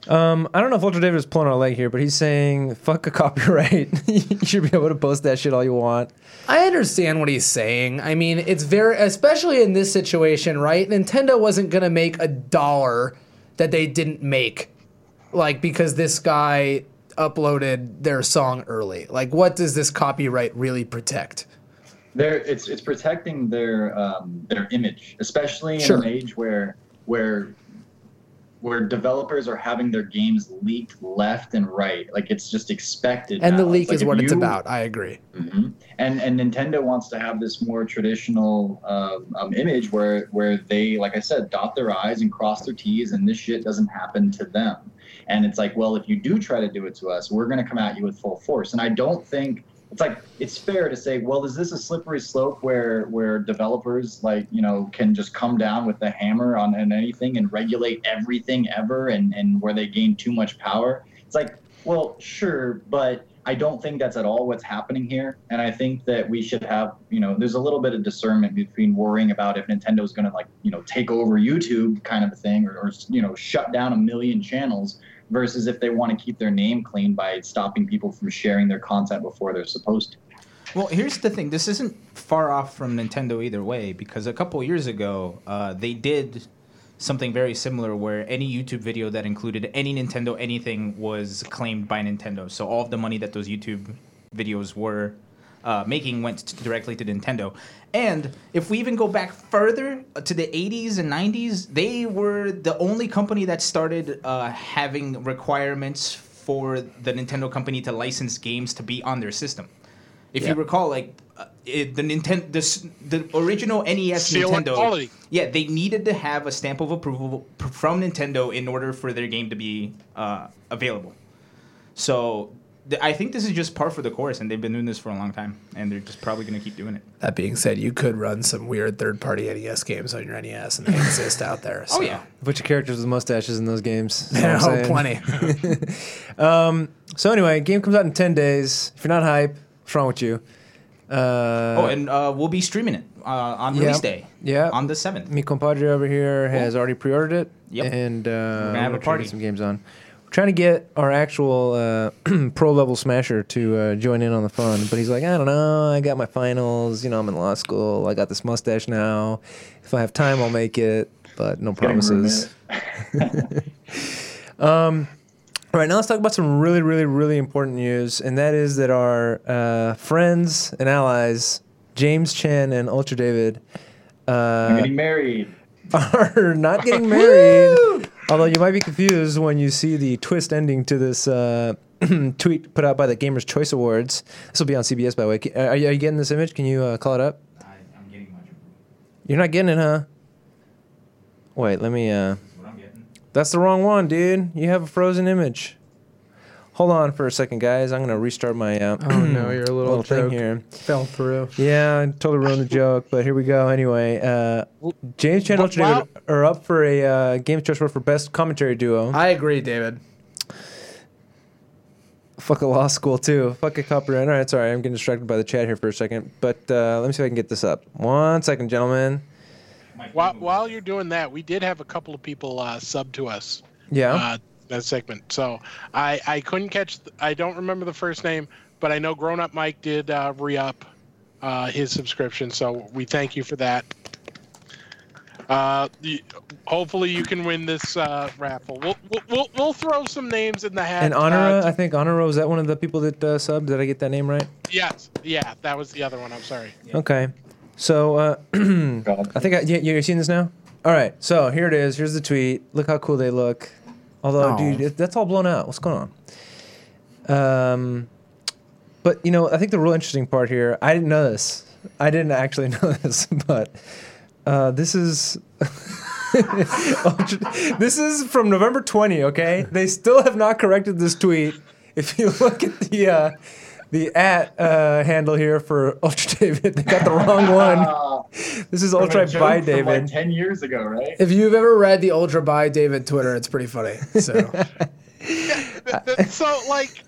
Speaker 1: Um, I don't know if Ultra David is pulling our leg here, but he's saying, "Fuck a copyright. you should be able to post that shit all you want."
Speaker 2: I understand what he's saying. I mean, it's very, especially in this situation, right? Nintendo wasn't going to make a dollar that they didn't make, like, because this guy uploaded their song early. Like, what does this copyright really protect?
Speaker 3: They're, it's it's protecting their um, their image, especially in
Speaker 2: Sure.
Speaker 3: an age where where where developers are having their games leaked left and right. Like it's just expected.
Speaker 2: And the leak
Speaker 3: like
Speaker 2: is what it's about. I agree.
Speaker 3: Mhm. And and Nintendo wants to have this more traditional um, um, image where where they, like I said, dot their i's and cross their t's, and this shit doesn't happen to them. And it's like, well, if you do try to do it to us, we're going to come at you with full force. And I don't think it's like it's fair to say, well, is this a slippery slope where where developers like you know can just come down with the hammer on, on anything and regulate everything ever, and and where they gain too much power? It's like, well, sure, but I don't think that's at all what's happening here. And I think that we should have, you know, there's a little bit of discernment between worrying about if Nintendo's going to like, you know, take over YouTube kind of a thing or, or, you know, shut down a million channels versus if they want to keep their name clean by stopping people from sharing their content before they're supposed to.
Speaker 5: Well, here's the thing. This isn't far off from Nintendo either way, because a couple years ago, uh, they did something very similar where any YouTube video that included any Nintendo anything was claimed by Nintendo. So all of the money that those YouTube videos were uh, making went t- directly to Nintendo. And if we even go back further uh, to the 80s and 90s, they were the only company that started uh, having requirements for the Nintendo company to license games to be on their system. If
Speaker 2: Yeah.
Speaker 5: you recall, like uh, it, the Nintendo, the, the original NES
Speaker 4: Seal
Speaker 5: Nintendo,
Speaker 4: quality.
Speaker 5: yeah, they needed to have a stamp of approval from Nintendo in order for their game to be uh, available. So I think this is just par for the course, and they've been doing this for a long time, and they're just probably going to keep doing it.
Speaker 2: That being said, you could run some weird third-party NES games on your NES, and they exist out there.
Speaker 5: Oh
Speaker 2: so.
Speaker 5: yeah,
Speaker 1: A bunch of characters with mustaches in those games. That's all
Speaker 2: oh, plenty.
Speaker 1: Um, so anyway, game comes out in ten days. If you're not hype, what's wrong with you? Uh,
Speaker 5: oh, and uh, we'll be streaming it uh, on
Speaker 1: yeah.
Speaker 5: release day.
Speaker 1: Yeah.
Speaker 5: on the seventh.
Speaker 1: me compadre over here has already pre-ordered it.
Speaker 5: Yep.
Speaker 1: And uh, we're gonna
Speaker 5: have a
Speaker 1: try to
Speaker 5: party.
Speaker 1: Some games on. We're trying to get our actual uh, pro level smasher to uh, join in on the fun, but he's like, I don't know. I got my finals. You know, I'm in law school. I got this mustache now. If I have time, I'll make it, but no promises.
Speaker 3: remiss.
Speaker 1: All right, now let's talk about some really, really, really important news, and that is that our uh, friends and allies, James Chen and Ultra David,
Speaker 3: I'm
Speaker 1: uh,
Speaker 3: getting married.
Speaker 1: are not getting married. Although you might be confused when you see the twist ending to this uh, tweet put out by the Gamers Choice Awards. This will be on CBS, by the way. Are you, are you getting this image? Can you uh, call it up?
Speaker 5: I'm getting much.
Speaker 1: You're not getting it, huh? Wait, let me. Uh,
Speaker 5: What I'm getting.
Speaker 1: that's the wrong one, dude. You have a frozen image. Hold on for a second, guys. I'm gonna restart my uh,
Speaker 2: Oh, no, your little
Speaker 1: thing
Speaker 2: joke.
Speaker 1: here.
Speaker 2: Fell through.
Speaker 1: Yeah, I totally ruined the joke, but here we go. Anyway, uh, James Chen and
Speaker 4: But
Speaker 1: are up for a uh, Games Choice Award for Best Commentary Duo.
Speaker 2: I agree, David.
Speaker 1: Fuck a law school too. Fuck a copyright. All right, sorry, I'm getting distracted by the chat here for a second. But uh, let me see if I can get this up. One second, gentlemen.
Speaker 4: While, while you're doing that, we did have a couple of people uh, sub to us
Speaker 1: Yeah.
Speaker 4: Uh, that segment. So I I couldn't catch. I don't remember the first name, but I know Grown Up Mike did uh, re up uh, his subscription. So we thank you for that. Uh, hopefully you can win this uh, raffle. We'll, we'll we'll we'll throw some names in the hat.
Speaker 1: and
Speaker 4: uh,
Speaker 1: Honora,
Speaker 4: to-
Speaker 1: I think Honora was that one of the people that uh, subbed. Did I get that name right?
Speaker 4: yes, yeah, that was the other one. I'm sorry.
Speaker 1: Okay. So uh, I think I, yeah, you're seeing this now. All right. So here it is. Here's the tweet. Look how cool they look. Although, dude, it, that's all blown out. What's going on? Um, but you know, I think the real interesting part here. I didn't know this. I didn't actually know this, but uh, this is. this is from November 20, okay? They still have not corrected this tweet. If you look at the uh, the at uh, handle here for Ultra David, they got the wrong one. This is
Speaker 3: from a
Speaker 1: Ultra
Speaker 3: joke
Speaker 1: by
Speaker 3: from, like,
Speaker 1: David.
Speaker 3: ten years ago, right?
Speaker 2: If you've ever read the Ultra by David Twitter, it's pretty funny. So
Speaker 4: Th- th- so like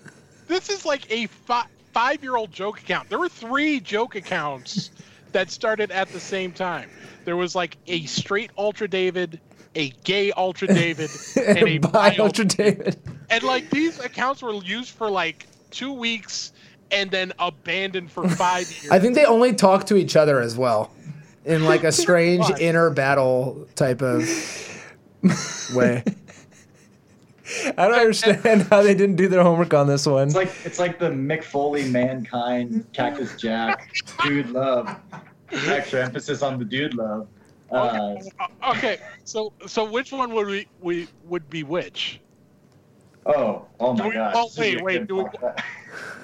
Speaker 4: this is like a fi- five-year-old joke account there were three joke accounts that started at the same time there was like a straight ultra david a gay ultra david and a
Speaker 1: by
Speaker 4: bi
Speaker 1: Ultra David.
Speaker 4: and like these accounts were used for like two weeks and then abandoned for five years
Speaker 2: I think they only talk to each other as well, in like a strange inner battle type of way.
Speaker 1: I don't understand how they didn't do their homework on this one.
Speaker 3: It's like it's like the Mick Foley, mankind, Cactus Jack, dude love. Extra emphasis on the dude love. Uh,
Speaker 4: Uh, okay so so which one would we, we would be which
Speaker 3: oh, oh
Speaker 4: Do
Speaker 3: my
Speaker 4: we-
Speaker 3: gosh.
Speaker 4: oh,
Speaker 3: this would be
Speaker 4: wait, wait, do we-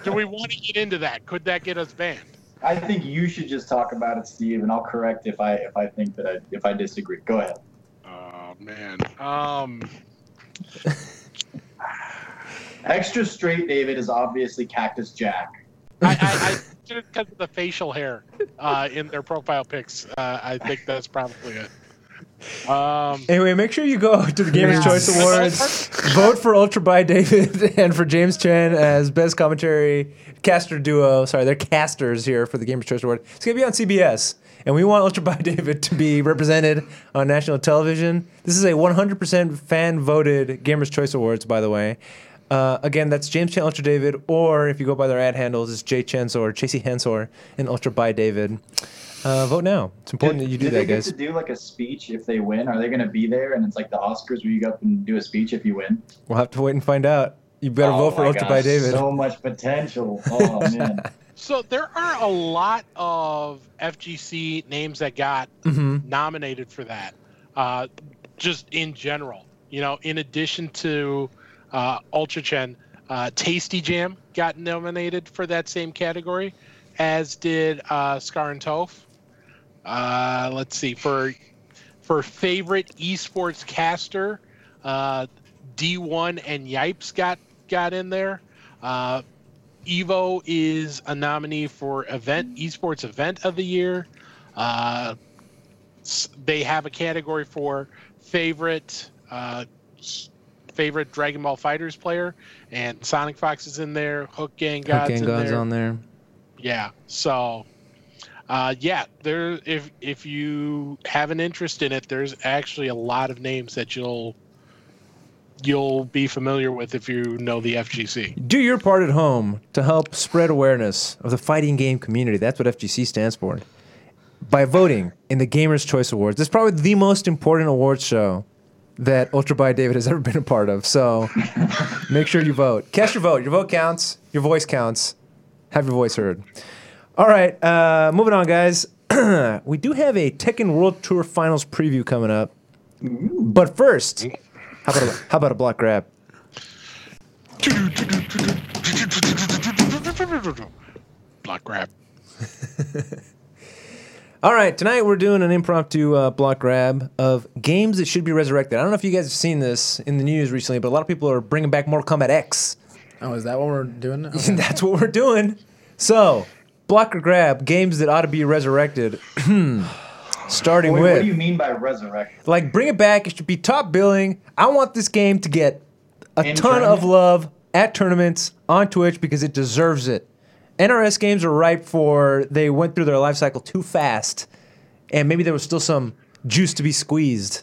Speaker 4: do we want to get into that could that get us banned
Speaker 3: I think you should just talk about it, Steve, and I'll correct if I if I think that I if I disagree. Go ahead.
Speaker 4: oh man um
Speaker 3: Extra straight David is obviously Cactus Jack.
Speaker 4: I, I, I just because of the facial hair uh, in their profile pics, uh, I think that's probably it. Um,
Speaker 1: Anyway, make sure you go to the Gamers'
Speaker 2: Yes.
Speaker 1: Choice Awards, vote for Ultra by David and for James Chen as best commentary caster duo. Sorry, they're casters here for the Gamers' Choice Award. It's gonna be on CBS, and we want Ultra by David to be represented on national television. This is a 100% fan voted Gamers' Choice Awards, by the way. Uh, again, that's James Chen Ultra David, or if you go by their ad handles, it's Jay Chensor, Chasey Hensor, and Ultra by David. Uh, vote now. It's important that you do
Speaker 3: did
Speaker 1: that,
Speaker 3: they get
Speaker 1: guys.
Speaker 3: to do like a speech if they win? Are they going to be there? And it's like the Oscars where you go up and do a speech if you win.
Speaker 1: We'll have to wait and find out. You better
Speaker 3: Oh
Speaker 1: vote for Ultra by David.
Speaker 3: So much potential. Oh man.
Speaker 4: so there are a lot of FGC names that got
Speaker 1: Mhm.
Speaker 4: nominated for that, uh, just in general. You know, in addition to uh, Ultra Chen, uh, Tasty Jam got nominated for that same category, as did uh, Scar and Toph. Uh, let's see for for favorite esports caster, uh, D1 and Yipes got got in there. Uh, Evo is a nominee for event esports event of the year. Uh, they have a category for favorite uh, favorite Dragon Ball FighterZ player, and Sonic Fox is in there. Hook Gang God's
Speaker 1: Hook
Speaker 4: in
Speaker 1: Gang God's
Speaker 4: there.
Speaker 1: on there.
Speaker 4: Yeah. So, uh, yeah, there. If if you have an interest in it, there's actually a lot of names that you'll you'll be familiar with if you know the FGC.
Speaker 1: Do your part at home to help spread awareness of the fighting game community. That's what FGC stands for. By voting in the Gamers' Choice Awards. it's probably the most important awards show that Ultra by David has ever been a part of. So make sure you vote. Cast your vote. Your vote counts. Your voice counts. Have your voice heard. All right, uh, moving on, guys. we do have a Tekken World Tour Finals preview coming up. But first, how about a, how about a block grab?
Speaker 4: Block grab.
Speaker 1: All right, tonight we're doing an impromptu uh, block grab of games that should be resurrected. I don't know if you guys have seen this in the news recently, but a lot of people are bringing back Mortal Kombat X.
Speaker 2: Oh, is that what we're doing? Okay.
Speaker 1: That's what we're doing. So, block or grab games that ought to be resurrected. Hmm. Starting
Speaker 3: Wait,
Speaker 1: with
Speaker 3: what do you mean by resurrect?
Speaker 1: like bring it back. It should be top billing. I want this game to get a
Speaker 3: In
Speaker 1: ton of love at tournaments on Twitch because it deserves it. NRS games are ripe for they went through their life cycle too fast, and maybe there was still some juice to be squeezed.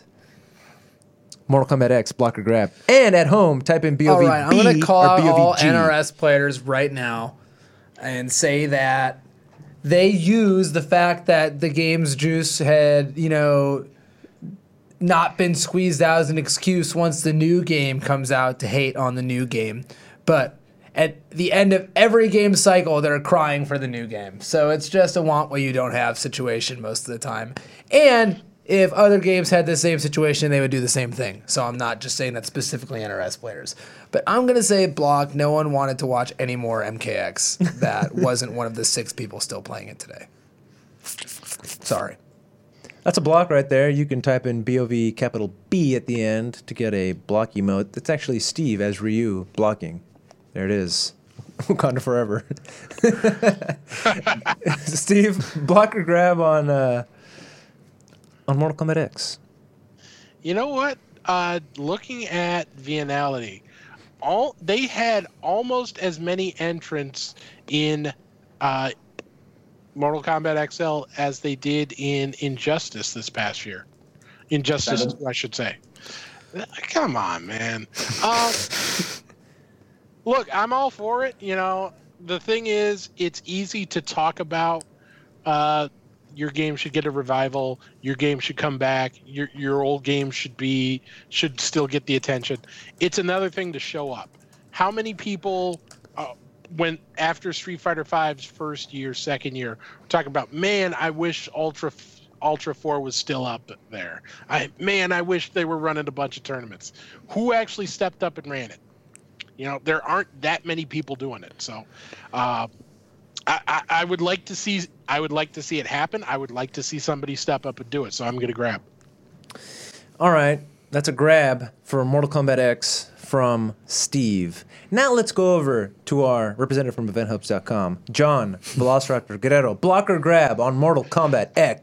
Speaker 1: Mortal Kombat X, block or grab, and at home type in BOVB
Speaker 2: All right, I'm going to call
Speaker 1: or
Speaker 2: out all NRS players right now and say that they use the fact that the game's juice had, you know, not been squeezed out as an excuse once the new game comes out to hate on the new game. But at the end of every game cycle, they're crying for the new game. So it's just a want what you don't have situation most of the time. And if other games had the same situation, they would do the same thing. So I'm not just saying that specifically NRS players. But I'm gonna say block. No one wanted to watch any more MKX that wasn't one of the six people still playing it today. Sorry.
Speaker 1: That's a block right there. You can type in BOV capital B at the end to get a block emote. That's actually Steve as Ryu blocking. There it is. Wakanda forever. Steve, block or grab on uh, on Mortal Kombat X.
Speaker 4: You know what? Uh, looking at Vianality, all they had almost as many entrants in uh, Mortal Kombat XL as they did in Injustice this past year. Injustice,
Speaker 3: Seven.
Speaker 4: I should say. Come on, man. Uh, look, I'm all for it. You know, the thing is, it's easy to talk about. Uh, your game should get a revival. Your game should come back. Your your old game should be should still get the attention. It's another thing to show up. How many people uh, when after Street Fighter V's first year, second year, we're talking about man, I wish Ultra Ultra Four was still up there. I man, I wish they were running a bunch of tournaments. Who actually stepped up and ran it? You know, there aren't that many people doing it. So, uh, I, I, I would like to see I would like to see it happen. I would like to see somebody step up and do it. So I'm going to grab.
Speaker 1: All right, that's a grab for Mortal Kombat X from Steve. Now let's go over to our representative from EventHubs.com, John Velociraptor Guerrero. Blocker grab on Mortal Kombat X.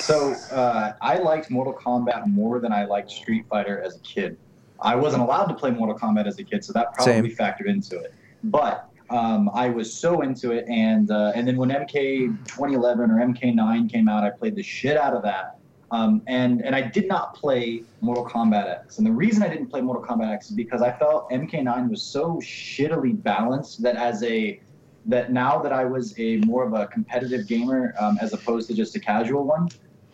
Speaker 3: So uh, I liked Mortal Kombat more than I liked Street Fighter as a kid. I wasn't allowed to play Mortal Kombat as a kid, so that probably factored into it. But um, I was so into it, and uh, and then when MK 2011 or MK9 came out, I played the shit out of that. Um, and and I did not play Mortal Kombat X. And the reason I didn't play Mortal Kombat X is because I felt MK9 was so shittily balanced that as a that now that I was a more of a competitive gamer um, as opposed to just a casual one,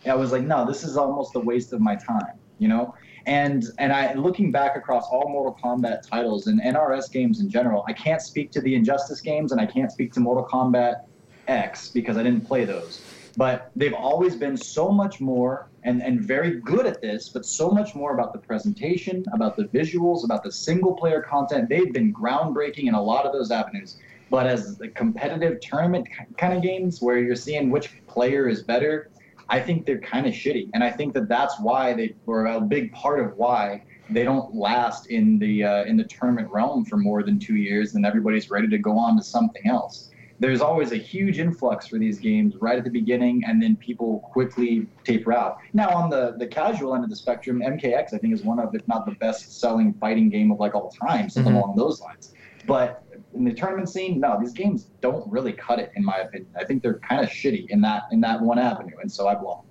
Speaker 3: I was like, no, this is almost a waste of my time, you know. And and I looking back across all Mortal Kombat titles and NRS games in general, I can't speak to the Injustice games and I can't speak to Mortal Kombat X because I didn't play those. But they've always been so much more and, and very good at this, but so much more about the presentation, about the visuals, about the single player content. They've been groundbreaking in a lot of those avenues. But as the competitive tournament kind of games where you're seeing which player is better, I think they're kind of shitty, and I think that that's why they were a big part of why they don't last in the uh, in the tournament realm for more than two years, and everybody's ready to go on to something else. There's always a huge influx for these games right at the beginning, and then people quickly taper out. Now, on the the casual end of the spectrum, MKX I think is one of, if not the best selling fighting game of like all time, something
Speaker 1: Mhm.
Speaker 3: along those lines. But in the tournament scene, no, these games don't really cut it, in my opinion. I think they're kind of shitty in that in that one avenue, and so I block.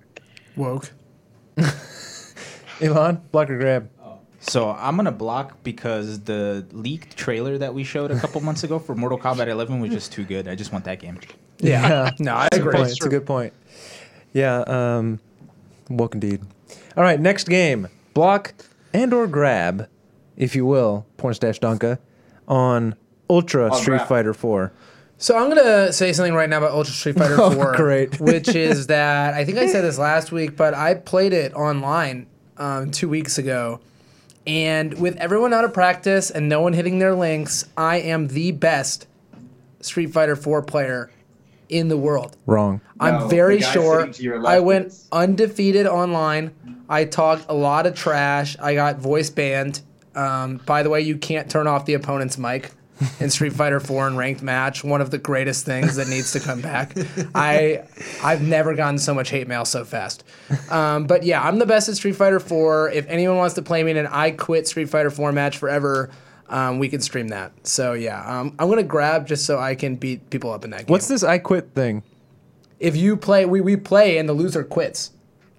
Speaker 2: Woke.
Speaker 1: Ivan, blocker grab.
Speaker 5: So I'm gonna block because the leaked trailer that we showed a couple months ago for Mortal Kombat 11 was just too good. I just want that game.
Speaker 2: Yeah. no, I
Speaker 1: That's a good
Speaker 2: agree.
Speaker 1: point. It's a good point. Yeah, um, woke indeed. All right, next game. Block and or grab, if you will, porn stash Donka, on Ultra
Speaker 3: I'll
Speaker 1: Street
Speaker 3: grab.
Speaker 1: Fighter 4.
Speaker 2: So I'm gonna say something right now about Ultra Street Fighter
Speaker 1: Oh,
Speaker 2: 4,
Speaker 1: great.
Speaker 2: which is that I think I said this last week, but I played it online um, two weeks ago, and with everyone out of practice and no one hitting their links, I am the best Street Fighter 4 player in the world.
Speaker 1: Wrong.
Speaker 2: I'm
Speaker 3: No,
Speaker 2: very sure.
Speaker 3: sitting to your left
Speaker 2: I went undefeated online. I talked a lot of trash. I got voice banned. Um, by the way, you can't turn off the opponent's mic in Street Fighter 4 and ranked match. One of the greatest things that needs to come back. I I've never gotten so much hate mail so fast. Um, but yeah, I'm the best at Street Fighter 4. If anyone wants to play me in an I quit Street Fighter 4 match forever, um, we can stream that. So yeah, um, I'm gonna grab just so I can beat people up in that game.
Speaker 1: What's this I quit thing?
Speaker 2: if you play we, we play and the loser quits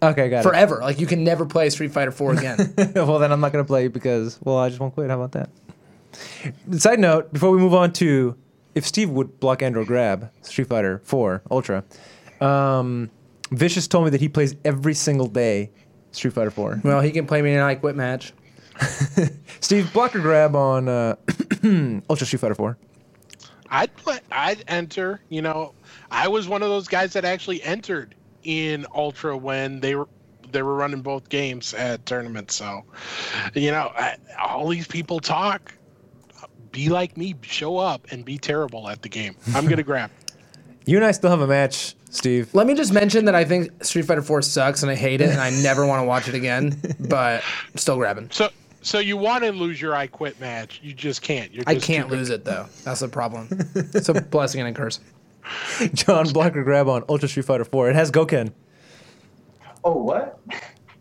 Speaker 1: Okay, got it
Speaker 2: forever like you can never play street fighter 4 again
Speaker 1: well, then I'm not going to play because, well, I just won't quit. How about that? Side note, before we move on to if Steve would block and or grab Street Fighter 4 Ultra, um, Vicious told me that he plays every single day Street Fighter 4.
Speaker 2: well he can play me in an i quit match
Speaker 1: Steve, block or grab on uh, Ultra Street Fighter 4.
Speaker 4: I'd play. I'd enter. You know, I was one of those guys that actually entered in Ultra when they were they were running both games at tournaments. So, you know, I, all these people talk. Be like me, show up and be terrible at the game. I'm gonna grab.
Speaker 1: You and I still have a match, Steve.
Speaker 2: Let me just mention that I think Street Fighter 4 sucks and I hate it and I never want to watch it again, but I'm still grabbing.
Speaker 4: So, so you want to lose your I quit match? You just can't. You're
Speaker 2: I can't
Speaker 4: too good.
Speaker 2: lose it though. That's the problem. It's a blessing and a curse.
Speaker 1: John Blocker grab on Ultra Street Fighter 4. It has Goken.
Speaker 3: Oh, what?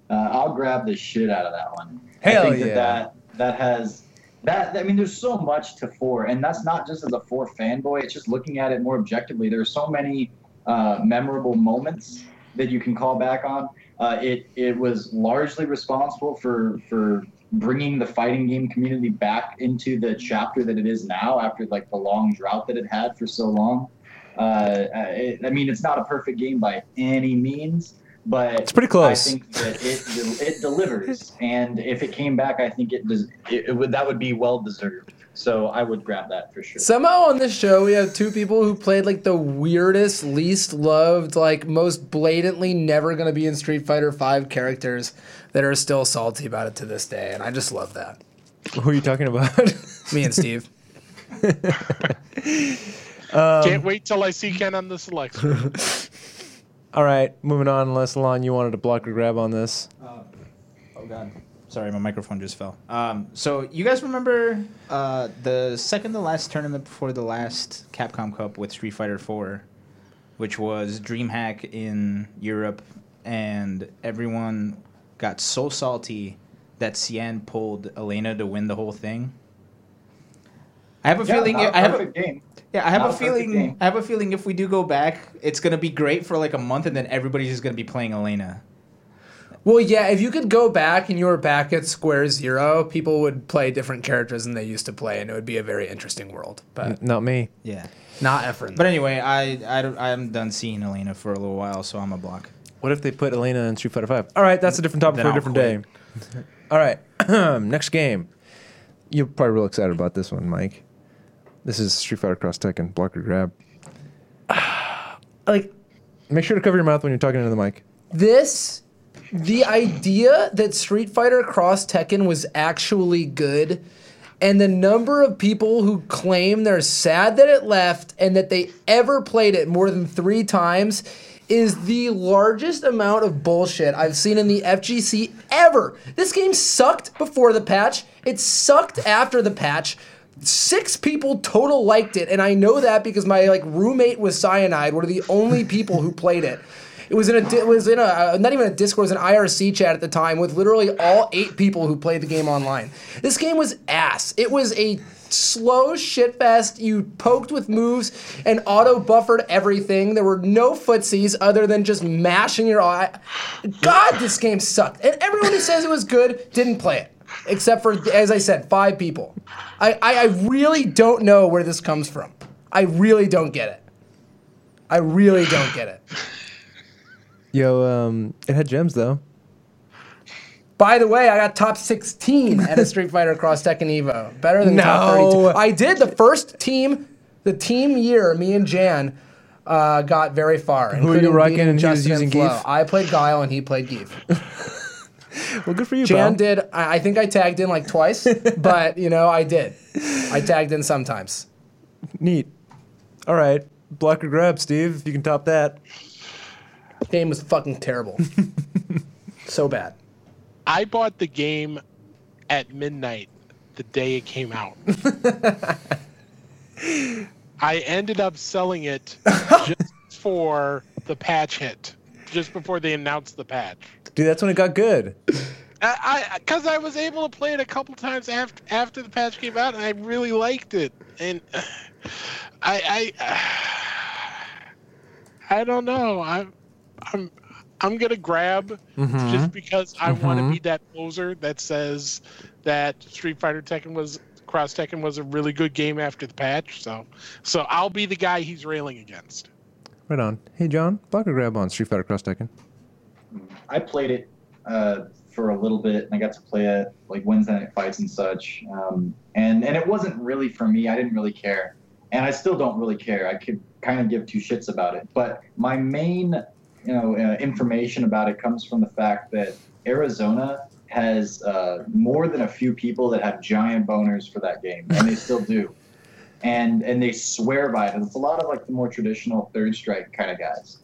Speaker 3: Uh, I'll grab the shit out of that one.
Speaker 1: Hell
Speaker 3: I think
Speaker 1: yeah.
Speaker 3: that, that that has that. I mean, there's so much to four, and that's not just as a four fanboy. It's just looking at it more objectively. There's so many uh, memorable moments that you can call back on. Uh, it it was largely responsible for for bringing the fighting game community back into the chapter that it is now after like the long drought that it had for so long. Uh, it, I mean, it's not a perfect game by any means, but
Speaker 1: It's pretty close.
Speaker 3: I think that it it delivers, and if it came back, I think it does. It, it would that would be well deserved. So I would grab that for sure.
Speaker 2: Somehow on this show, we have two people who played like the weirdest, least loved, like most blatantly never going to be in Street Fighter 5 characters that are still salty about it to this day. And I just love that.
Speaker 1: Who are you talking about?
Speaker 2: Me and Steve.
Speaker 4: Can't wait till I see Ken on the select.
Speaker 1: All right, moving on. Unless Alon, you wanted to block or grab on this.
Speaker 5: Oh god. Sorry, my microphone just fell. Um, so you guys remember uh, the second to last tournament before the last Capcom Cup with Street Fighter 4, which was DreamHack in Europe, and everyone got so salty that Cien pulled Elena to win the whole thing. I have a
Speaker 3: Yeah,
Speaker 5: feeling.
Speaker 3: not a
Speaker 5: I have a,
Speaker 3: game.
Speaker 5: yeah, I have
Speaker 3: Not
Speaker 5: a
Speaker 3: a
Speaker 5: feeling.
Speaker 3: game.
Speaker 5: I have a feeling if we do go back, it's gonna be great for like a month, and then everybody's just gonna be playing Elena.
Speaker 2: Well, yeah, if you could go back and you were back at square zero, people would play different characters than they used to play, and it would be a very interesting world. But
Speaker 1: Not me.
Speaker 5: Yeah.
Speaker 2: not Efren.
Speaker 5: But anyway, I I don't, I'm done seeing Elena for a little while, so I'm a block.
Speaker 1: What if they put Elena in Street Fighter 5? All right, that's a different topic
Speaker 5: Then
Speaker 1: for a
Speaker 5: I'll
Speaker 1: different day. All right, next game. You're probably real excited about this one, Mike. This is Street Fighter Cross Tekken. Block or grab.
Speaker 2: like
Speaker 1: Make sure to cover your mouth when you're talking into the mic.
Speaker 2: this the idea that Street Fighter Cross Tekken was actually good and the number of people who claim they're sad that it left and that they ever played it more than 3 times is the largest amount of bullshit I've seen in the FGC ever. This game sucked before the patch. It sucked after the patch. Six people total liked it, and I know that because my like roommate was cyanide. One of the only people who played it. It was in a it was in a uh, not even a Discord, it was an IRC chat at the time with literally all eight people who played the game online. This game was ass. It was a slow shit fest. You poked with moves and auto buffered everything. There were no footsies other than just mashing your eye. God, this game sucked. And everyone who says it was good didn't play it. Except for, as I said, five people. I, I, I really don't know where this comes from. I really don't get it. I really don't get it.
Speaker 1: Yo, um, it had gems though.
Speaker 2: By the way, I got top 16 at a Street Fighter Cross Tekken Evo. Better than top
Speaker 1: No.
Speaker 2: 32. I did the first team, the team year, me and Jan uh, got very far.
Speaker 1: Who were you rocking and
Speaker 2: Justin
Speaker 1: using. Geef?
Speaker 2: I played Guile and he played Geef.
Speaker 1: Well, good for you,
Speaker 2: Jan
Speaker 1: pal.
Speaker 2: did, I, I think I tagged in like twice, but you know, I did. I tagged in sometimes.
Speaker 1: Neat. All right, block or grab, Steve. If you can top that.
Speaker 2: Game was fucking terrible. so bad.
Speaker 4: I bought the game at midnight the day it came out. I ended up selling it just for the patch hit, just before they announced the patch.
Speaker 1: Dude, that's when it got good.
Speaker 4: I because I, was able to play it a couple times after after the patch came out, and I really liked it. And I I I don't know. I'm I'm I'm gonna grab mm-hmm. just because I want to mm-hmm. be that poser that says that Street Fighter Tekken was Cross Tekken was a really good game after the patch. So so I'll be the guy he's railing against.
Speaker 1: Right on. Hey, John, block or grab on Street Fighter Cross Tekken.
Speaker 3: I played it uh, for a little bit, and I got to play it like Wednesday night fights and such. Um, and and it wasn't really for me. I didn't really care, and I still don't really care. I could kind of give two shits about it. But my main you know uh, information about it comes from the fact that Arizona has uh, more than a few people that have giant boners for that game, and they still do, and and they swear by it. It's a lot of like the more traditional third strike kind of guys,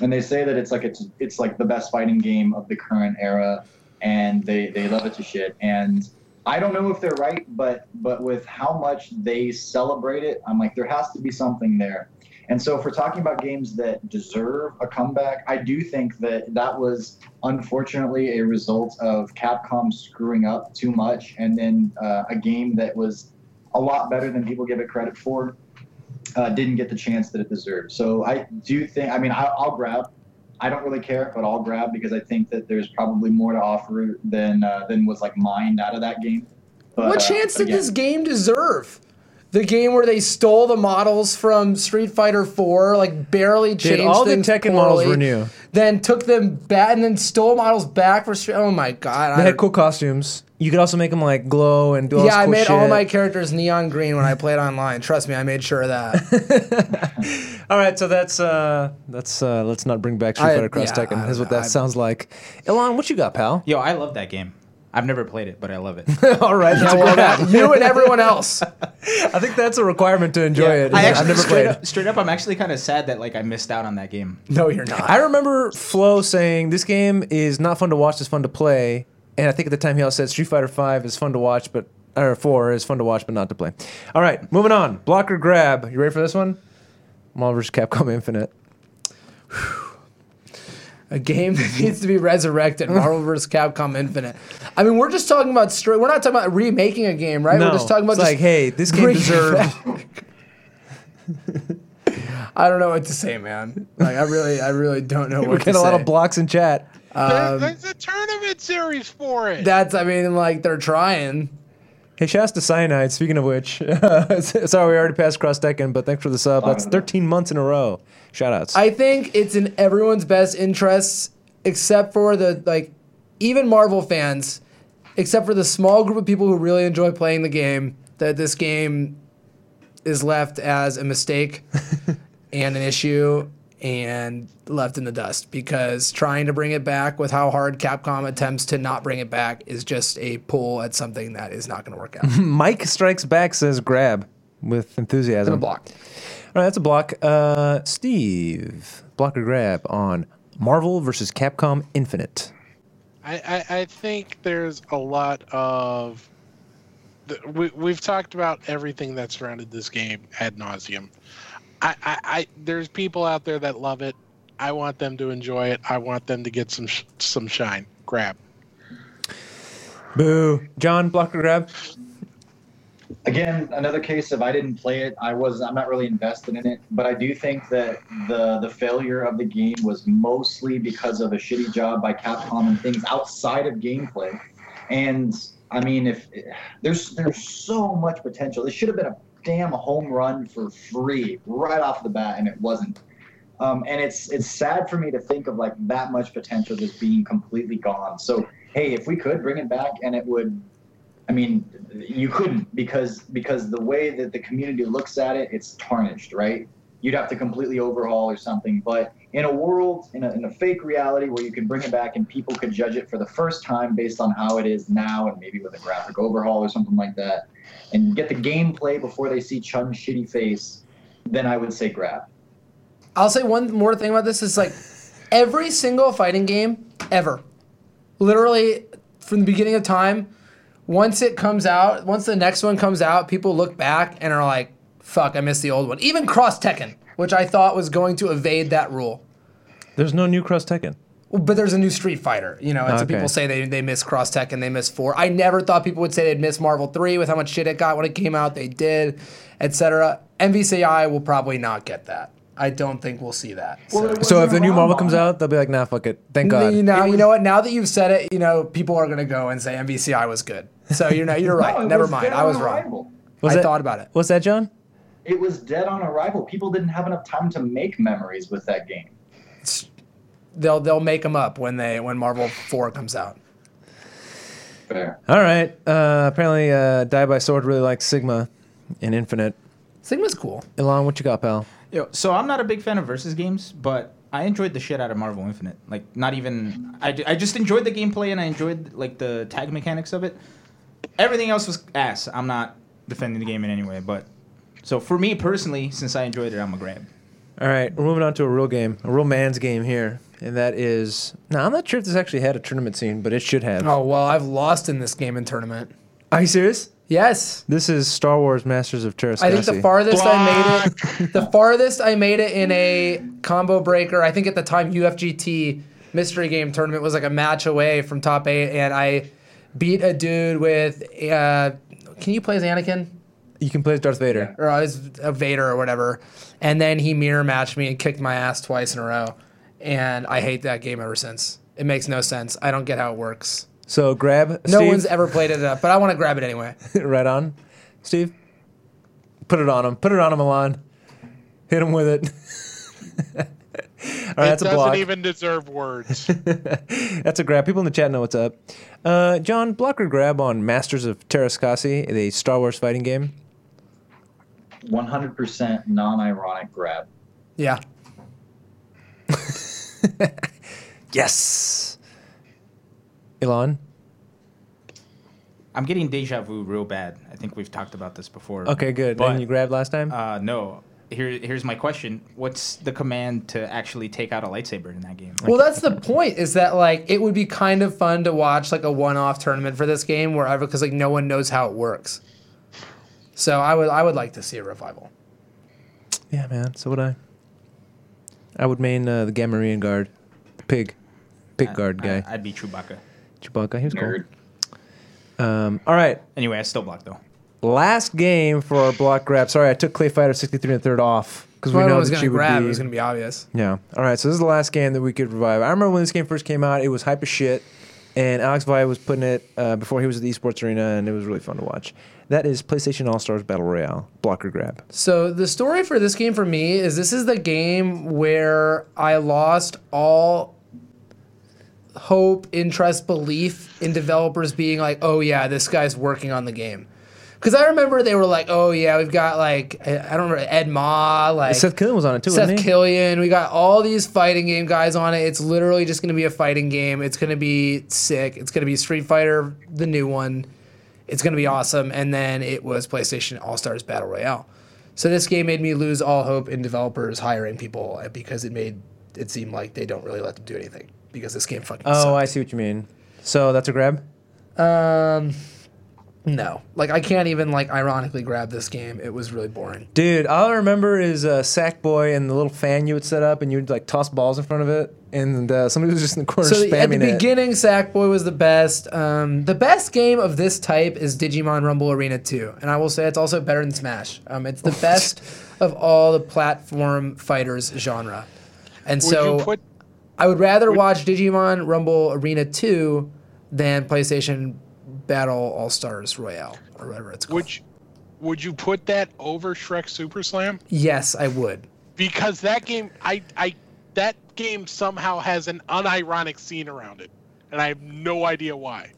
Speaker 3: and they say that it's like it's it's like the best fighting game of the current era, and they they love it to shit. And I don't know if they're right, but but with how much they celebrate it, I'm like there has to be something there. And so, if we're talking about games that deserve a comeback, I do think that that was unfortunately a result of Capcom screwing up too much, and then uh, a game that was a lot better than people give it credit for uh, didn't get the chance that it deserved. So, I do think, I mean, I, I'll grab. I don't really care, but I'll grab because I think that there's probably more to offer than uh, than was like mined out of that game. But,
Speaker 2: what
Speaker 3: uh,
Speaker 2: chance did this game deserve? The game where they stole the models from Street Fighter 4, like barely changed
Speaker 1: all the
Speaker 2: things
Speaker 1: Tekken models were new.
Speaker 2: Then took them back and then stole models back for Street. Oh my god!
Speaker 1: They
Speaker 2: I-
Speaker 1: had cool costumes. You could also make them like glow and do all
Speaker 2: yeah,
Speaker 1: this
Speaker 2: I
Speaker 1: cool
Speaker 2: made all my characters neon green when I played online. Trust me, I made sure of that.
Speaker 1: All right, so that's uh that's uh let's not bring back Street Fighter Cross
Speaker 2: yeah,
Speaker 1: Tekken.
Speaker 2: I-
Speaker 1: That's what that
Speaker 2: I-
Speaker 1: sounds like. Elon, what you got, pal?
Speaker 5: Yo, I love that game. I've never played it, but I love it.
Speaker 1: All right, a
Speaker 2: well,
Speaker 1: good
Speaker 2: that,
Speaker 1: app.
Speaker 2: you and everyone else.
Speaker 1: I think that's a requirement to enjoy it.
Speaker 5: I
Speaker 1: I've never
Speaker 5: straight
Speaker 1: played.
Speaker 5: up, straight up, I'm actually kind of sad that like I missed out on that game.
Speaker 2: No, you're not.
Speaker 1: I remember Flo saying this game is not fun to watch, it's fun to play. And I think at the time he also said Street Fighter Five is fun to watch, but or Four is fun to watch but not to play. All right, moving on. Blocker grab. You ready for this one? Marvel vs. Capcom Infinite.
Speaker 2: A game that needs to be resurrected. Marvel vs. Capcom Infinite. I mean, we're just talking about straight. We're not talking about remaking a game, right?
Speaker 1: No,
Speaker 2: we're just talking about
Speaker 1: it's
Speaker 2: just
Speaker 1: like, hey, this game
Speaker 2: bringing it
Speaker 1: deserved.
Speaker 2: back. I don't know what to say, man. Like, I really, I really don't know
Speaker 1: We
Speaker 2: what to say
Speaker 1: get a lot of blocks in chat.
Speaker 4: There- um, there's a tournament series for it.
Speaker 2: That's, I mean, like they're trying.
Speaker 1: Hey, Shasta to Cyanide. Speaking of which, sorry, we already passed Cross Tekken, but thanks for the sub. That's 13 months in a row. Shout outs.
Speaker 2: I think it's in everyone's best interests, except for the like, even Marvel fans, except for the small group of people who really enjoy playing the game. That this game is left as a mistake and an issue and left in the dust because trying to bring it back with how hard Capcom attempts to not bring it back is just a pull at something that is not going to work out.
Speaker 1: Mike Strikes Back says grab with enthusiasm.
Speaker 2: a block.
Speaker 1: All right, that's a block. Uh, Steve, block or grab on Marvel versus Capcom Infinite.
Speaker 4: I, I, I think there's a lot of. The, we, we've talked about everything that surrounded this game ad nauseum. I, I, I there's people out there that love it. I want them to enjoy it. I want them to get some sh- some shine. Grab.
Speaker 1: Boo. John, block or grab?
Speaker 3: again another case of i didn't play it i was i'm not really invested in it but i do think that the the failure of the game was mostly because of a shitty job by capcom and things outside of gameplay and i mean if there's there's so much potential this should have been a damn home run for free right off the bat and it wasn't um, and it's it's sad for me to think of like that much potential just being completely gone so hey if we could bring it back and it would I mean, you couldn't because because the way that the community looks at it, it's tarnished, right? You'd have to completely overhaul or something. But in a world, in a, in a fake reality where you can bring it back and people could judge it for the first time based on how it is now and maybe with a graphic overhaul or something like that, and get the gameplay before they see Chun's shitty face, then I would say grab.
Speaker 2: I'll say one more thing about this is like every single fighting game ever, literally from the beginning of time, once it comes out, once the next one comes out, people look back and are like, fuck, I missed the old one. Even Cross Tekken, which I thought was going to evade that rule.
Speaker 1: There's no new Cross Tekken.
Speaker 2: But there's a new Street Fighter, you know, and so
Speaker 1: Okay.
Speaker 2: people say they, they miss Cross and they miss 4. I never thought people would say they'd miss Marvel 3 with how much shit it got when it came out. They did, etc. MVCI will probably not get that. I don't think we'll see that. So-
Speaker 1: So if the new Marvel comes out, they'll be like, nah, fuck it. Thank God.
Speaker 2: You know, you know what? Now that you've said it, you know people are gonna go and say MVCI was good. So you're not, you're right.
Speaker 3: No,
Speaker 2: Never mind. I was wrong.
Speaker 3: arrival.
Speaker 1: Was
Speaker 2: I
Speaker 1: that-
Speaker 2: thought about it.
Speaker 1: What's that, John?
Speaker 3: It was dead on arrival. People didn't have enough time to make memories with that game.
Speaker 2: They'll they'll make them up when they when Marvel Four comes out.
Speaker 3: Fair.
Speaker 1: All right. Uh, apparently, uh, Die by Sword really likes Sigma in Infinite.
Speaker 2: Sigma's cool.
Speaker 1: Elon, what you got, pal?
Speaker 5: Yo, so I'm not a big fan of versus games, but I enjoyed the shit out of Marvel Infinite. Like, not even. I, I just enjoyed the gameplay and I enjoyed like the tag mechanics of it. Everything else was ass. I'm not defending the game in any way, but so for me personally, since I enjoyed it, I'm a grab.
Speaker 1: All right, we're moving on to a real game, a real man's game here, and that is. Now, I'm not sure if this actually had a tournament scene, but it should have.
Speaker 2: Oh well, I've lost in this game in tournament.
Speaker 1: Are you serious?
Speaker 2: Yes.
Speaker 1: This is Star Wars Masters of Teräs Käsi.
Speaker 2: I think the farthest I made it, the farthest I made it in a combo breaker. I think at the time UFGT mystery game tournament was like a match away from top eight, and I beat a dude with. Uh, can you play as Anakin?
Speaker 1: You can play as Darth Vader.
Speaker 2: or I was a Vader or whatever. And then he mirror matched me and kicked my ass twice in a row. And I hate that game ever since. It makes no sense. I don't get how it works.
Speaker 1: So grab.
Speaker 2: No
Speaker 1: Steve.
Speaker 2: one's ever played it up, but I want to grab it anyway.
Speaker 1: right on. Steve, put it on him. Put it on him, Milan. Hit him with it. All right,
Speaker 4: it
Speaker 1: that's a
Speaker 4: doesn't even deserve words.
Speaker 1: That's a grab. People in the chat know what's up. Uh, John, block or grab on Masters of Teräs Käsi, the Star Wars fighting game.
Speaker 3: 100% non-ironic grab.
Speaker 2: Yeah.
Speaker 1: Yes. Elon.
Speaker 5: I'm getting deja vu real bad. I think we've talked about this before.
Speaker 1: Okay, good.
Speaker 5: But,
Speaker 1: and you grabbed last time.
Speaker 5: Uh, no. Here, here's my question. What's the command to actually take out a lightsaber in that game?
Speaker 2: Well, that's the point. Is that like it would be kind of fun to watch like a one-off tournament for this game, wherever because like no one knows how it works. So I would I would like to see a revival.
Speaker 1: yeah, man. So would I. I would main uh, the Gamorrean guard, the pig, pig guard guy,
Speaker 5: I, would be Chewbacca.
Speaker 1: Chewbacca. He was
Speaker 3: Nerd.
Speaker 1: cool. Um, all right,
Speaker 5: Anyway, I still block though.
Speaker 1: last game for our block grab. Sorry, I took Clay Fighter 63 and third off because we
Speaker 2: Whoever
Speaker 1: know
Speaker 2: was
Speaker 1: that
Speaker 2: gonna
Speaker 1: she would
Speaker 2: grab,
Speaker 1: be.
Speaker 2: it was gonna be obvious.
Speaker 1: Yeah. All right. So this is the last game that we could revive. I remember when this game first came out, it was hype as shit, and Alex Vi was putting it uh, before he was at the esports arena, and it was really fun to watch. That is PlayStation All Stars Battle Royale blocker grab.
Speaker 2: So the story for this game for me is this is the game where I lost all hope, interest, belief in developers being like, "Oh yeah, this guy's working on the game." Because I remember they were like, "Oh yeah, we've got like I don't remember Ed Ma, like
Speaker 1: Seth Killian was on it too,
Speaker 2: Seth
Speaker 1: he?
Speaker 2: Killian. We got all these fighting game guys on it. It's literally just going to be a fighting game. It's going to be sick. It's going to be Street Fighter, the new one. It's going to be awesome. And then it was PlayStation All Stars Battle Royale. So this game made me lose all hope in developers hiring people uh, because it made it seem like they don't really let them do anything because this game fucking
Speaker 1: Oh, I see what you mean. So that's a grab.
Speaker 2: Um, no, like I can't even like ironically grab this game. It was really boring.
Speaker 1: Dude, all I remember is uh, Sackboy and the little fan you would set up, and you'd like toss balls in front of it, and uh, somebody was just in the corner
Speaker 2: So the-
Speaker 1: spamming
Speaker 2: at the
Speaker 1: it.
Speaker 2: beginning, Sackboy was the best. Um, the best game of this type is Digimon Rumble Arena 2, and I will say it's also better than Smash. Um, it's the best of all the platform fighters genre, and
Speaker 4: Would
Speaker 2: so
Speaker 4: you put
Speaker 2: I would rather watch Digimon Rumble Arena 2 than PlayStation Battle All Stars Royale or whatever it's called.
Speaker 4: would you, would you put that over Shrek Super Slam?
Speaker 2: yes, I would.
Speaker 4: Because that game, I I that game somehow has an unironic scene around it, and I have no idea why.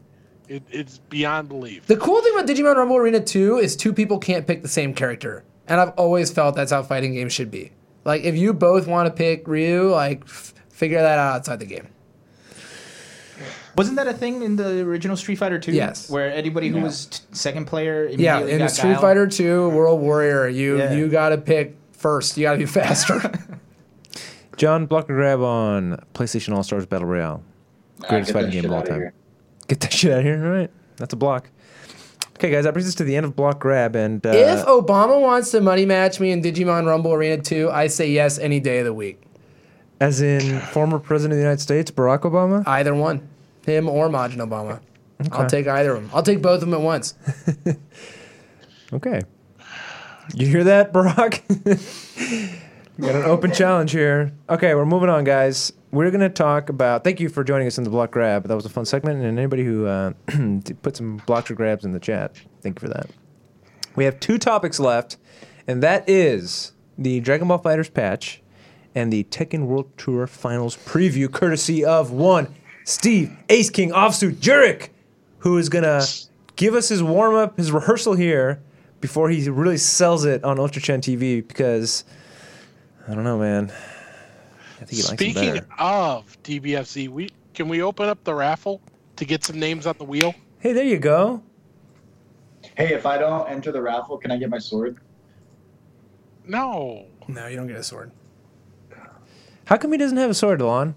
Speaker 4: It, it's beyond belief.
Speaker 2: The cool thing about Digimon Rumble Arena 2 is two people can't pick the same character. And I've always felt that's how fighting games should be. Like, if you both want to pick Ryu, like, f- figure that out outside the game.
Speaker 5: Wasn't that a thing in the original Street Fighter 2?
Speaker 2: Yes.
Speaker 5: Where anybody who
Speaker 3: Yeah.
Speaker 5: was t- second player
Speaker 2: Yeah, in
Speaker 5: got
Speaker 2: Street
Speaker 5: Guile?
Speaker 2: Fighter 2 World Warrior, you
Speaker 5: Yeah.
Speaker 2: you got to pick first. You got to be faster.
Speaker 1: John, blocker grab on PlayStation All Stars Battle Royale. Greatest fighting game of all time.
Speaker 3: here.
Speaker 1: Get that shit out of here. All right. That's a block. Okay, guys, that brings us to the end of block grab. And uh,
Speaker 2: if Obama wants to money match me in Digimon Rumble Arena 2, I say yes any day of the week.
Speaker 1: as in former President of the United States, Barack Obama,
Speaker 2: Either one. Him or Majin Obama. I'll take either of them. I'll take both of them at once.
Speaker 1: Okay. You hear that, Barack? got an open challenge here. Okay, we're moving on, guys. We're going to talk about. Thank you for joining us in the block grab. That was a fun segment, and anybody who uh, put some blocks or grabs in the chat, thank you for that. We have two topics left, and that is the Dragon Ball FighterZ patch and the Tekken World Tour Finals preview, courtesy of one Steve Ace King Offsuit Jurek, who is gonna give us his warm up, his rehearsal here before he really sells it on Ultra Chen TV. Because I don't know, man. I think he likes them
Speaker 4: Speaking of DBFZ, we can we open up the raffle to get some names on the wheel?
Speaker 1: Hey, there you go.
Speaker 3: Hey, if I don't enter the raffle, can I get my sword?
Speaker 4: No.
Speaker 2: No, you don't get a sword.
Speaker 1: How come he doesn't have a sword, Alon?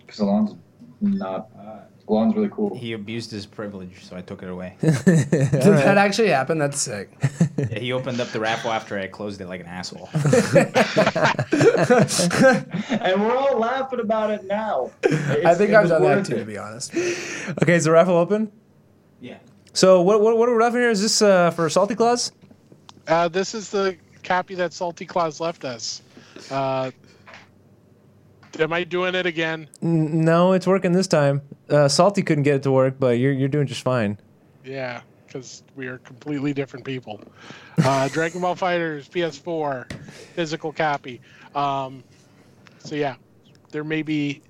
Speaker 3: Because Alon's not. Uh, Alon's really cool.
Speaker 5: He abused his privilege, so I took it away.
Speaker 2: Did that actually happen? That's sick.
Speaker 5: Yeah, he opened up the raffle after I closed it like an asshole.
Speaker 3: and we're all laughing about it now.
Speaker 2: I think
Speaker 3: it
Speaker 2: I've
Speaker 3: was
Speaker 2: done that
Speaker 3: worth
Speaker 2: too,
Speaker 3: it.
Speaker 2: to be honest.
Speaker 1: Okay, is the raffle open?
Speaker 5: yeah.
Speaker 1: So what what what are we raffling here? Is this uh, for Salty Claws?
Speaker 4: Uh, this is the copy that Salty Claus left us. Uh, am I doing it again?
Speaker 1: N- no, it's working this time. Uh, Salty couldn't get it to work, but you're you're doing just fine.
Speaker 4: Yeah, because we are completely different people. Uh, Dragon Ball FighterZ PS4 physical copy. Um, so yeah, there may be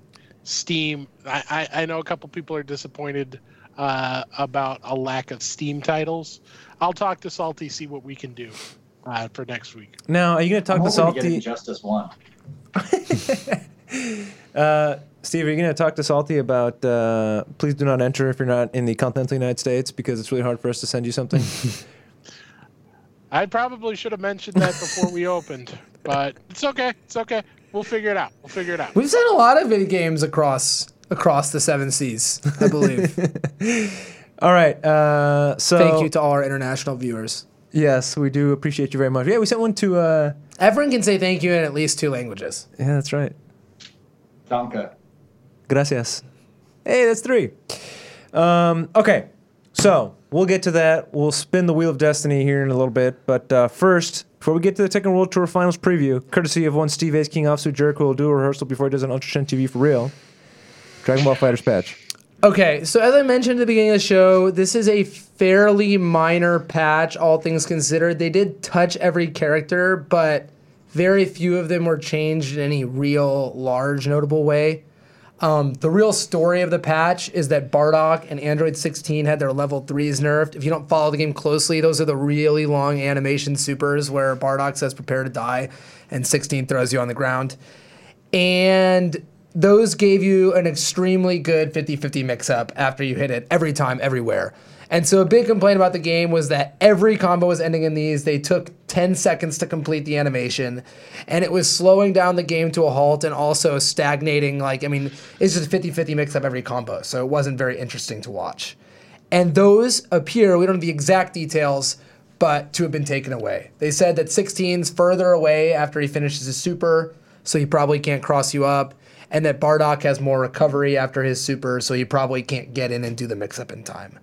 Speaker 4: Steam. I, I, I know a couple people are disappointed uh, about a lack of Steam titles. I'll talk to Salty, see what we can do uh, for next week.
Speaker 1: Now, are you gonna talk
Speaker 3: I'm
Speaker 1: to
Speaker 3: hoping to get
Speaker 1: Salty?
Speaker 3: Injustice One.
Speaker 1: Uh, Steve, are you gonna talk to Salty about? Uh, please do not enter if you're not in the continental United States because it's really hard for us to send you something.
Speaker 4: I probably should have mentioned that before we opened, but it's okay. It's okay. We'll figure it out. We'll figure it out.
Speaker 2: We've sent a lot of video games across across the seven seas, I believe.
Speaker 1: all right. Uh, so
Speaker 2: Thank you to all our international viewers.
Speaker 1: Yes, we do appreciate you very much. Yeah, we sent one to. Uh,
Speaker 2: Everyone can say thank you in at least two languages.
Speaker 1: yeah, that's right.
Speaker 3: Donka.
Speaker 1: Gracias. Hey, that's three. Um, okay, so we'll get to that. We'll spin the wheel of destiny here in a little bit. But uh, first, before we get to the Tekken World Tour Finals preview, courtesy of one Steve Ace King Offsuit Jurek will do a rehearsal before he does an Ultra Chen TV for real. Dragon Ball FighterZ patch.
Speaker 2: Okay, so as I mentioned at the beginning of the show, this is a fairly minor patch, all things considered. They did touch every character, but very few of them were changed in any real large notable way. Um, the real story of the patch is that Bardock and Android 16 had their level 3s nerfed. If you don't follow the game closely, those are the really long animation supers where Bardock says prepare to die and 16 throws you on the ground. And those gave you an extremely good 50 50 mix up after you hit it every time, everywhere. And so a big complaint about the game was that every combo was ending in these. They took 10 seconds to complete the animation, and it was slowing down the game to a halt and also stagnating. Like, I mean, it's just a 50 50 mix up every combo, so it wasn't very interesting to watch. And those appear, we don't have the exact details, but to have been taken away. They said that 16's further away after he finishes his super, so he probably can't cross you up, and that Bardock has more recovery after his super, so he probably can't get in and do the mix up in time.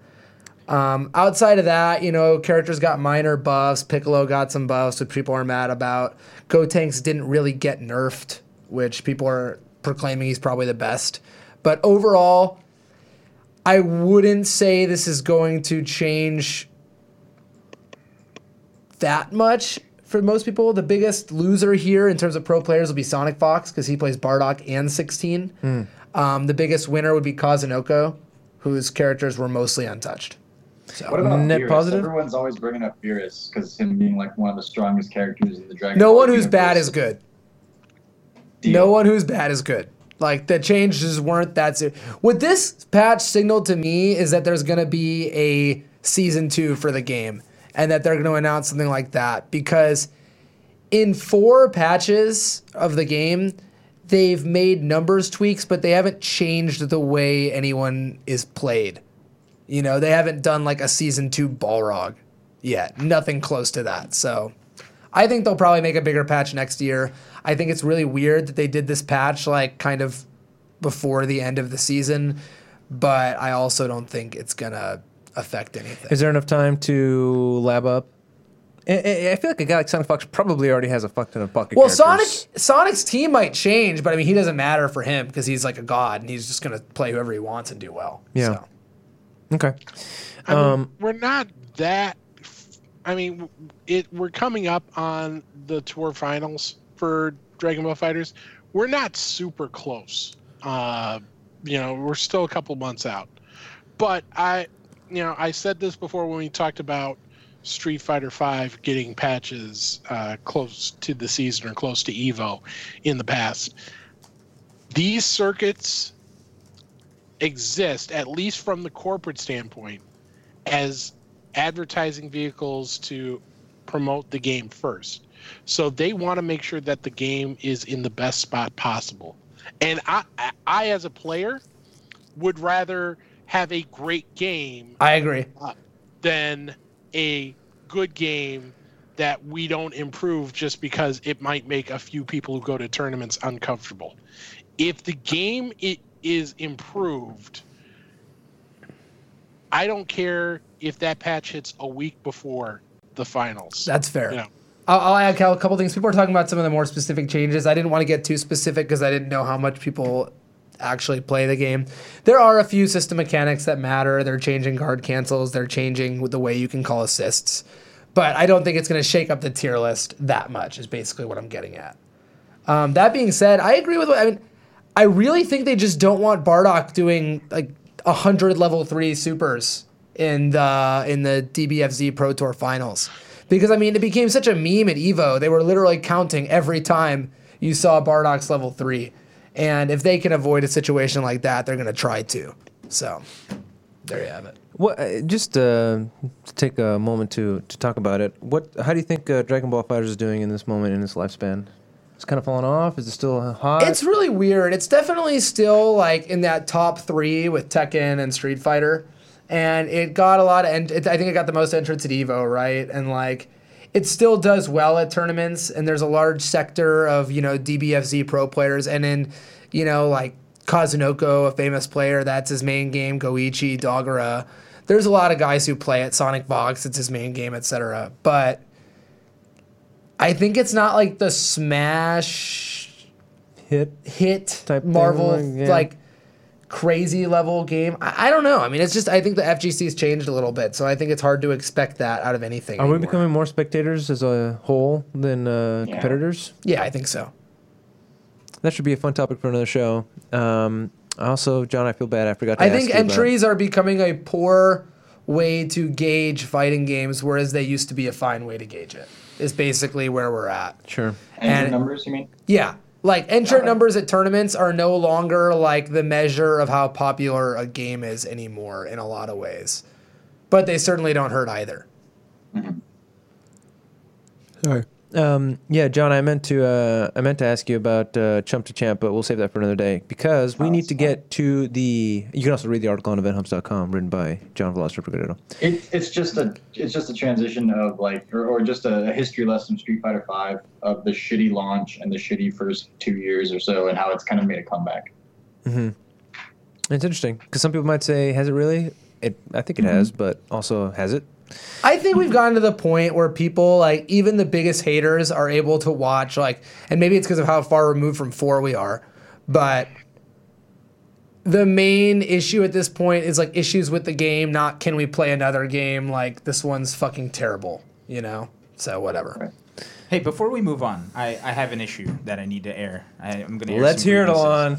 Speaker 2: Um, outside of that, you know, characters got minor buffs. Piccolo got some buffs, which people are mad about. Gotenks didn't really get nerfed, which people are proclaiming he's probably the best. But overall, I wouldn't say this is going to change that much for most people. The biggest loser here in terms of pro players will be Sonic Fox because he plays Bardock and 16. Um, the biggest winner would be Kazunoko, whose characters were mostly untouched.
Speaker 3: What about
Speaker 1: Net
Speaker 3: Beerus?
Speaker 1: positive?
Speaker 3: Everyone's always bringing up Beerus because him being like one of the strongest characters in the Dragon
Speaker 2: No
Speaker 3: Ball
Speaker 2: one who's bad is good.
Speaker 3: Deal.
Speaker 2: No one who's bad is good. Like the changes weren't that serious. What this patch signaled to me is that there's gonna be a season two for the game, and that they're gonna announce something like that because in four patches of the game, they've made numbers tweaks, but they haven't changed the way anyone is played. You know, they haven't done like a season two Balrog yet. Nothing close to that. So I think they'll probably make a bigger patch next year. I think it's really weird that they did this patch like kind of before the end of the season, but I also don't think it's gonna affect anything.
Speaker 1: Is there enough time to lab up? I, feel like a guy like Sonic Fox probably already has a fuck ton of bucket.
Speaker 2: Well, Sonic. Sonic's team might change, but I mean he doesn't matter for him because he's like a god and he's just gonna play whoever he wants and do well.
Speaker 1: Yeah.
Speaker 2: So.
Speaker 1: Okay.
Speaker 4: I mean,
Speaker 1: Um,
Speaker 4: we're not that. I mean, it. We're coming up on the tour finals for Dragon Ball FighterZ. We're not super close. Uh, you know, we're still a couple months out. But I, you know, I said this before when we talked about Street Fighter Five getting patches uh, close to the season or close to Evo in the past. these circuits exist, at least from the corporate standpoint, as advertising vehicles to promote the game first. So they want to make sure that the game is in the best spot possible. And I, I as a player, would rather have a great game
Speaker 2: I agree.
Speaker 4: Uh, than a good game that we don't improve just because it might make a few people who go to tournaments uncomfortable. If the game it is improved, I don't care if that patch hits a week before the finals.
Speaker 2: That's fair.
Speaker 4: Yeah.
Speaker 2: I'll, I'll add a couple things. People are talking about some of the more specific changes. I didn't want to get too specific because I didn't know how much people actually play the game. There are a few system mechanics that matter. They're changing guard cancels. They're changing the way you can call assists. But I don't think it's going to shake up the tier list that much. Is basically what I'm getting at. Um, that being said, I agree with what I mean. I really think they just don't want Bardock doing like hundred level three supers in the in the DBFZ Pro Tour finals because I mean it became such a meme at Evo. They were literally counting every time you saw Bardock's level three, and if they can avoid a situation like that, they're gonna try to. So there you have it.
Speaker 1: What? Uh, just uh, to take a moment to to talk about it. What? How do you think uh, Dragon Ball FighterZ is doing in this moment in its lifespan? It's kind of falling off. Is it still hot?
Speaker 2: It's really weird. It's definitely still like in that top three with Tekken and Street Fighter, and it got a lot of. And it, I think it got the most entrants at Evo, right? And like, it still does well at tournaments, and there's a large sector of you know DBFZ pro players, and in you know like Kazunoko, a famous player, that's his main game. Goichi, Dogura. There's a lot of guys who play it. Sonic Fox, it's his main game, etc. But I think it's not like the Smash
Speaker 1: hit.
Speaker 2: hit
Speaker 1: Type thing,
Speaker 2: Marvel
Speaker 1: like, yeah.
Speaker 2: like crazy level game. I, I don't know. I mean, it's just I think the FGC's changed a little bit, so I think it's hard to expect that out of anything.
Speaker 1: Are we becoming more spectators as a whole than uh,
Speaker 3: Yeah.
Speaker 1: competitors?
Speaker 2: Yeah, I think so.
Speaker 1: That should be a fun topic for another show. Um, also, John, I feel bad. I forgot to
Speaker 2: I
Speaker 1: ask
Speaker 2: think
Speaker 1: you about-
Speaker 2: entries are becoming a poor way to gauge fighting games, whereas they used to be a fine way to gauge it. Is basically where we're at.
Speaker 1: Sure.
Speaker 3: And,
Speaker 2: And-
Speaker 3: numbers, you mean?
Speaker 2: Yeah. Like entrant
Speaker 3: Okay.
Speaker 2: numbers at tournaments are no longer like the measure of how popular a game is anymore in a lot of ways. But they certainly don't hurt either. Mm-hmm.
Speaker 1: Sorry. Um, yeah, John, I meant to uh, I meant to ask you about uh, Chump to Champ, but we'll save that for another day because we
Speaker 3: Oh,
Speaker 1: need to get to the. You can also read the article on eventhubs.com written by John Velocity Brigadier.
Speaker 3: It, it's just a it's just a transition of like or, or just a, history lesson Street Fighter Five of the shitty launch and the shitty first two years or so and how it's kind of made a comeback.
Speaker 1: Mm-hmm. It's interesting because some people might say, "Has it really?" It, I think it has, but also has it?
Speaker 2: I think we've gotten to the point where people like even the biggest haters are able to watch like and maybe it's because of how far removed from 4 we are, but the main issue at this point is like issues with the game, not can we play another game like this one's fucking terrible, you know? So whatever.
Speaker 5: Hey, before we move on, I, I have an issue that I need to air. I, I'm gonna. Air
Speaker 1: Let's
Speaker 5: some
Speaker 1: hear it,
Speaker 5: grievances.
Speaker 1: Alon.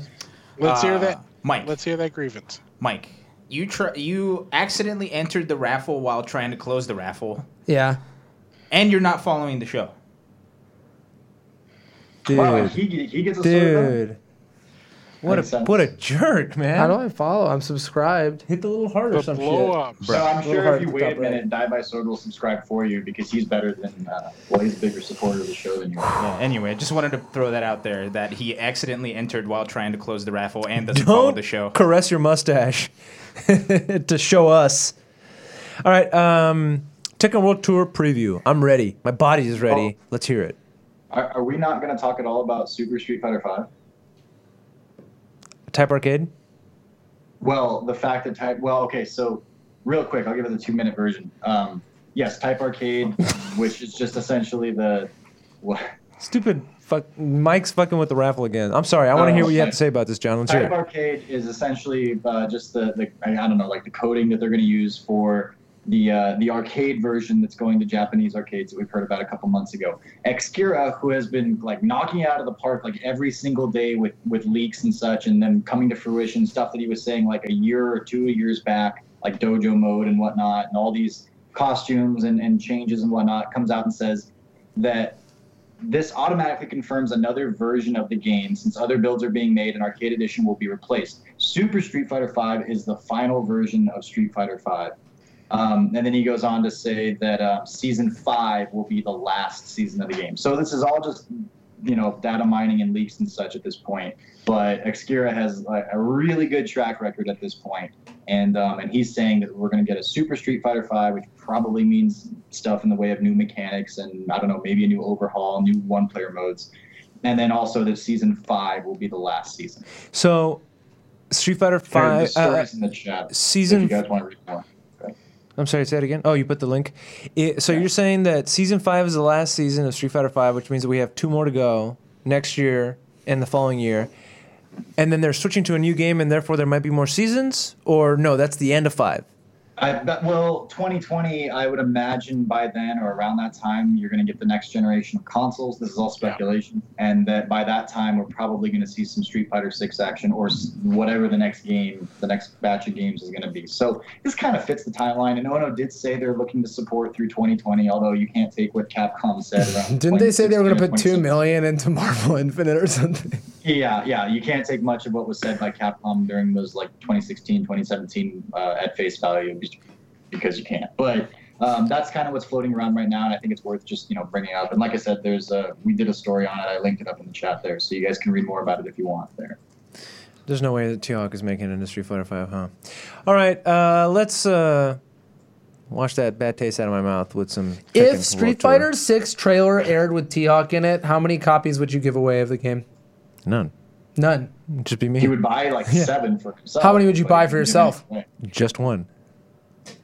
Speaker 4: Let's hear
Speaker 5: Uh,
Speaker 4: that.
Speaker 5: Mike.
Speaker 4: Let's hear that grievance.
Speaker 5: Mike, you try, you accidentally entered the raffle while trying to close the raffle,
Speaker 2: Yeah.
Speaker 5: and you're not following the show.
Speaker 1: Dude,
Speaker 3: Wow, he, he gets a
Speaker 1: dude, what a
Speaker 3: Makes sense.
Speaker 1: what a jerk, man!
Speaker 2: How do I follow? I'm subscribed.
Speaker 1: hit the little heart or
Speaker 4: The
Speaker 1: some
Speaker 4: blow
Speaker 1: shit.
Speaker 4: up.
Speaker 3: So I'm sure if you wait a
Speaker 1: top right.
Speaker 3: minute, Die by Sword will subscribe for you because he's better than uh, well, he's a bigger supporter of the show than you are.
Speaker 5: Yeah, anyway, I just wanted to throw that out there that he accidentally entered while trying to close the raffle and doesn't follow
Speaker 1: Don't
Speaker 5: the show.
Speaker 1: caress your mustache to show us. All right, um, Tekken World Tour preview. I'm ready. My body is ready.
Speaker 3: Oh.
Speaker 1: Let's hear it.
Speaker 3: Are, are we not going to talk at all about Super Street Fighter Five?
Speaker 1: Type Arcade.
Speaker 3: Well, the fact that Type. Well, okay, so real quick, I'll give it the two-minute version. Um, yes, Type Arcade, which is just essentially the what.
Speaker 1: Stupid fuck. Mike's fucking with the raffle again. I'm sorry. I want to
Speaker 3: Oh,
Speaker 1: hear what you have to say about this, John. Let's hear it.
Speaker 3: Arcade is essentially uh, just the, the I don't know like the coding that they're going to use for the uh, the arcade version that's going to Japanese arcades that we've heard about a couple months ago. Xkira, who has been like knocking out of the park like every single day with with leaks and such, and then coming to fruition stuff that he was saying like a year or two years back, like dojo mode and whatnot, and all these costumes and, and changes and whatnot, comes out and says that this automatically confirms another version of the game since other builds are being made and Arcade Edition will be replaced. Super Street Fighter V is the final version of Street Fighter V. Um, and then he goes on to say that uh, season five will be the last season of the game. So this is all just, you know, data mining and leaks and such at this point. But Xkira has a really good track record at this point, and um, and he's saying that we're going to get a Super Street Fighter Five, which probably means stuff in the way of new mechanics and I don't know, maybe a new overhaul, new one-player modes, and then also that season five will be the last season.
Speaker 1: So, Street Fighter Five uh,
Speaker 3: in the chat.
Speaker 1: season. I'm sorry, say it again. Oh, you put the link. It, so you're saying that season five is the last season of Street Fighter Five, which means that we have two more to go next year and the following year, and then they're switching to a new game, and therefore there might be more seasons. Or no, that's the end of five.
Speaker 3: I bet, well, 2020, I would imagine by then or around that time, you're going to get the next generation of consoles. This is all speculation, and that by that time, we're probably going to see some Street Fighter 6 action or whatever the next game, the next batch of games is going to be. So this kind of fits the timeline. And Ono did say they're looking to support through 2020, although you can't take what Capcom said.
Speaker 2: Didn't they say they were going to put
Speaker 3: 2
Speaker 2: million into Marvel Infinite or something?
Speaker 3: Yeah, yeah. You can't take much of what was said by Capcom during those like 2016, 2017 uh, at face value be- because you can't. But um, that's kind of what's floating around right now, and I think it's worth just you know bringing up. And like I said, there's a we did a story on it. I linked it up in the chat there, so you guys can read more about it if you want there.
Speaker 1: There's no way that T-Hawk is making it into Street Fighter Five, huh? All right, uh, let's uh, wash that bad taste out of my mouth with some.
Speaker 2: If Street Fighter 6 trailer aired with T-Hawk in it, how many copies would you give away of the game?
Speaker 1: none,
Speaker 2: None.
Speaker 1: Just be me.
Speaker 3: He would buy like seven for himself.
Speaker 2: How many would you buy for yourself?
Speaker 3: give any away.
Speaker 1: just one.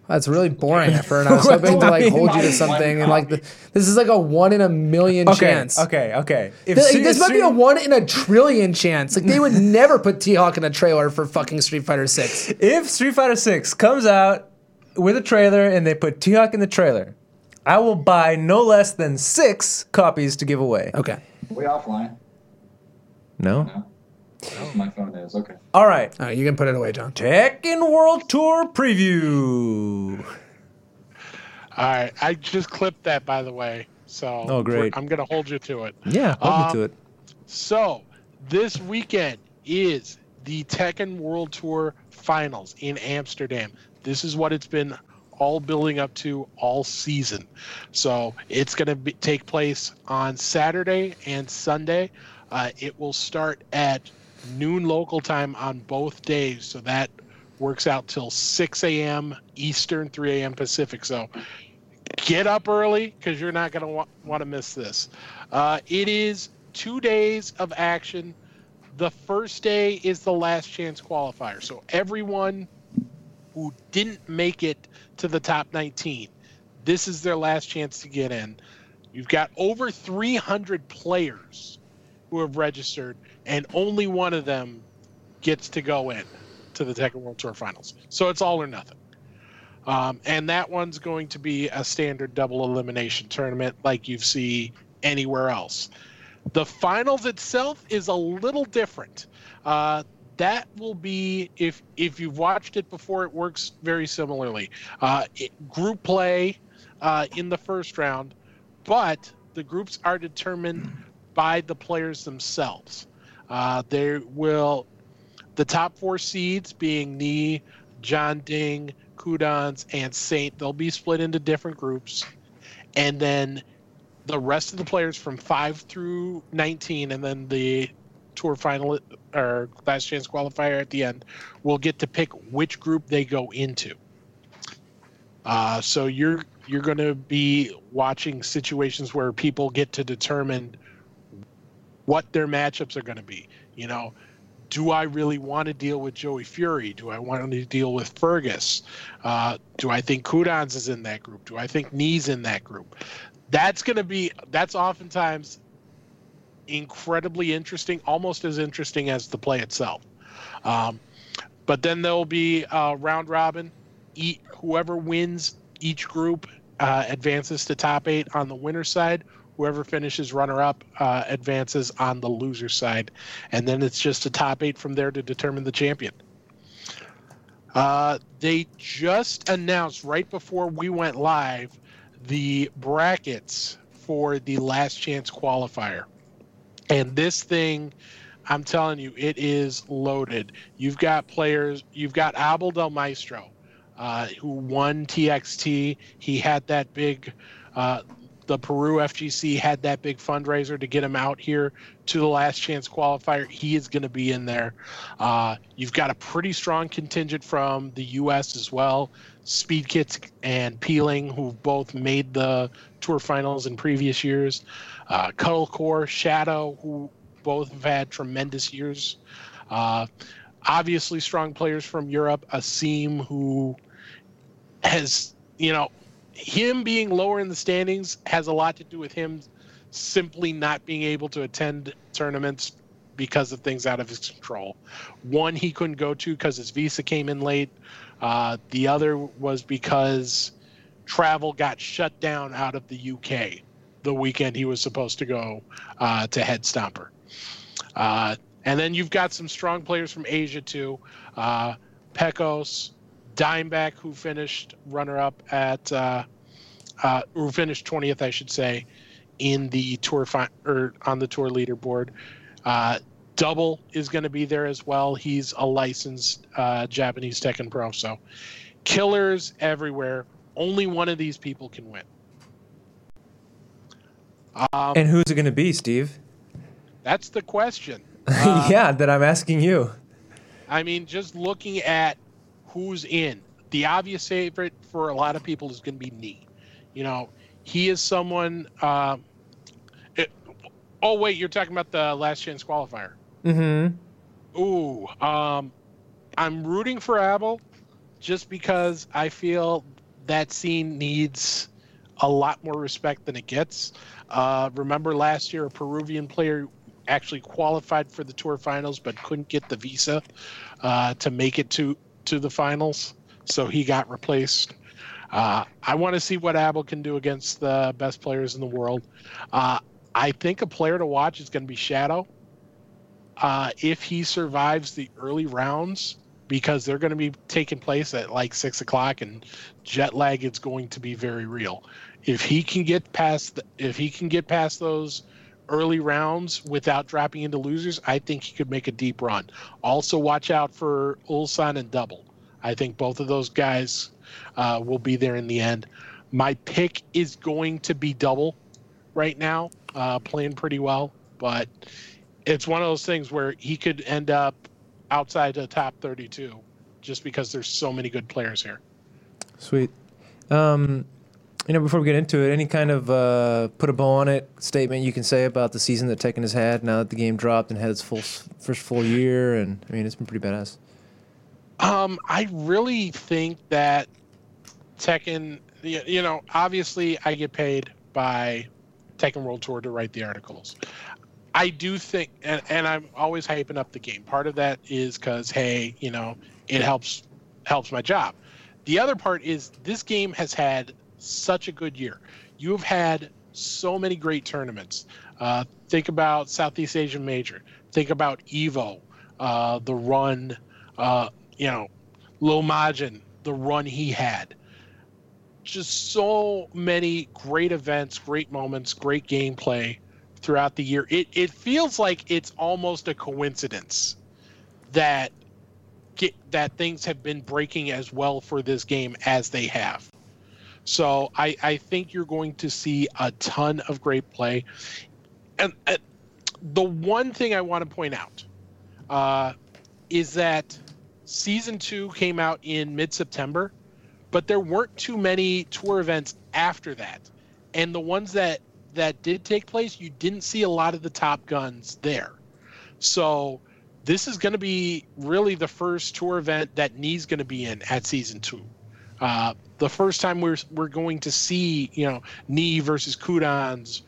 Speaker 2: That's really boring, Effort. I was hoping to like hold you to something, and like the, this is like a one in a million
Speaker 1: Okay,
Speaker 2: chance.
Speaker 1: okay, okay. If
Speaker 2: Th-
Speaker 1: Street-
Speaker 2: this might be a one in a trillion chance. Like they would never put T-Hawk in a trailer for fucking Street Fighter 6.
Speaker 1: if Street Fighter Six comes out with a trailer and they put T-Hawk in the trailer, I will buy no less than six copies to give away.
Speaker 2: Okay.
Speaker 3: We offline.
Speaker 1: No.
Speaker 3: No. That's my phone is okay.
Speaker 1: All right.
Speaker 2: All right, you can put it away, John.
Speaker 1: Tekken World Tour preview.
Speaker 4: All right, I just clipped that by the way. So
Speaker 1: Oh, great.
Speaker 4: I'm gonna hold you to it.
Speaker 1: Yeah, hold me
Speaker 4: Um,
Speaker 1: to it.
Speaker 4: So this weekend is the Tekken World Tour Finals in Amsterdam. This is what it's been all building up to all season. So it's going to take place on Saturday and Sunday. Uh, it will start at noon local time on both days. So that works out till 6 a.m. Eastern, 3 a.m. Pacific. So get up early because you're not going to wa- want to miss this. Uh, it is two days of action. The first day is the last chance qualifier. So everyone who didn't make it to the top 19, this is their last chance to get in. You've got over 300 players who have registered, and only one of them gets to go in to the Tekken World Tour Finals. So it's all or nothing. Um, and that one's going to be a standard double elimination tournament like you see anywhere else. The finals itself is a little different. Uh, that will be if if you've watched it before, it works very similarly. Uh, it, group play uh, in the first round, but the groups are determined by the players themselves. Uh, there will the top four seeds being Knee, John Ding, Qudans, and Saint. They'll be split into different groups, and then the rest of the players from five through 19, and then the tour final or last chance qualifier at the end will get to pick which group they go into. Uh, so you're you're going to be watching situations where people get to determine what their matchups are going to be. You know, do I really want to deal with Joey Fury? Do I want to deal with Fergus? Uh, do I think Qudans is in that group? Do I think Knee's in that group? That's going to be that's oftentimes incredibly interesting, almost as interesting as the play itself. Um, but then there will be uh, round robin. Whoever wins each group uh, advances to top eight on the winner side. Whoever finishes runner up uh, advances on the loser side. And then it's just a top eight from there to determine the champion. Uh, they just announced right before we went live the brackets for the last chance qualifier. And this thing, I'm telling you, it is loaded. You've got players, you've got Abel Del Maestro, uh, who won TXT. He had that big, uh, the Peru FGC had that big fundraiser to get him out here to the last chance qualifier. He is going to be in there. Uh, you've got a pretty strong contingent from the U.S. as well. Speedkicks and Peeling, who've both made the tour finals in previous years. Uh, Cuddlecore, Shadow, who both have had tremendous years. Uh, obviously, strong players from Europe. Asim, who has, you know, him being lower in the standings has a lot to do with him simply not being able to attend tournaments because of things out of his control. One he couldn't go to because his visa came in late. Uh, the other was because travel got shut down out of the UK the weekend he was supposed to go uh, to Head Stomper. Uh, and then you've got some strong players from Asia too. Uh, Pecos, Dimeback, who finished runner up at, uh, uh, who finished 20th, I should say, in the tour fi- or on the tour leaderboard. Uh, Double is going to be there as well. He's a licensed uh, Japanese Tekken Pro. So killers everywhere. Only one of these people can win. Um,
Speaker 1: And who's it going to be, Steve?
Speaker 4: that's the question. Uh,
Speaker 1: yeah, that I'm asking you.
Speaker 4: I mean, just looking at who's in, the obvious favorite for a lot of people is going to be Nee. You know, he is someone. Um, it, oh wait, you're talking about the last chance qualifier.
Speaker 1: Mm-hmm.
Speaker 4: Ooh, um, I'm rooting for Abel, just because I feel that scene needs a lot more respect than it gets. Uh, remember last year, a Peruvian player actually qualified for the tour finals but couldn't get the visa uh, to make it to to the finals, so he got replaced. Uh, I want to see what Abel can do against the best players in the world. Uh, I think a player to watch is going to be Shadow. Uh, if he survives the early rounds, because they're going to be taking place at like six o'clock, and jet lag is going to be very real. If he can get past, the, if he can get past those early rounds without dropping into losers, I think he could make a deep run. Also, watch out for Ulsan and Double. I think both of those guys uh, will be there in the end. My pick is going to be Double right now, uh, playing pretty well, but it's one of those things where he could end up outside the top 32 just because there's so many good players here.
Speaker 1: Sweet. Um, you know, before we get into it, any kind of uh, put a bow on it statement you can say about the season that Tekken has had now that the game dropped and had its full first full year, and I mean, it's been pretty badass.
Speaker 4: Um, I really think that Tekken, you know, obviously I get paid by Tekken World Tour to write the articles. I do think, and, and I'm always hyping up the game. Part of that is because, hey, you know, it helps helps my job. The other part is this game has had such a good year. You have had so many great tournaments. Uh, think about Southeast Asian Major. Think about Evo, uh, the run, uh, you know, Lomajin, the run he had. Just so many great events, great moments, great gameplay throughout the year. It it feels like it's almost a coincidence that get, that things have been breaking as well for this game as they have. So I I think you're going to see a ton of great play, and, and the one thing I want to point out uh, is that season two came out in mid September, but there weren't too many tour events after that, and the ones that that did take place, you didn't see a lot of the top guns there. So this is going to be really the first tour event that Knee's going to be in at season two. Uh, the first time we're we're going to see you know Knee versus Qudans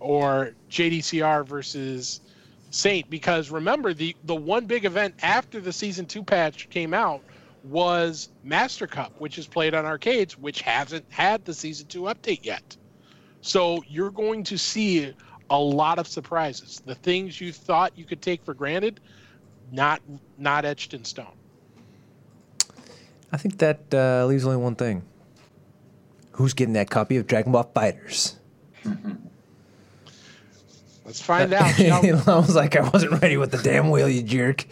Speaker 4: or JDCR versus Saint because remember the the one big event after the season two patch came out was Master Cup, which is played on arcades, which hasn't had the season two update yet. So you're going to see a lot of surprises. The things you thought you could take for granted, not not etched in stone.
Speaker 1: I think that uh, leaves only one thing: who's getting that copy of Dragon Ball FighterZ?
Speaker 4: Let's find out.
Speaker 1: I was like, I wasn't ready with the damn wheel, you jerk.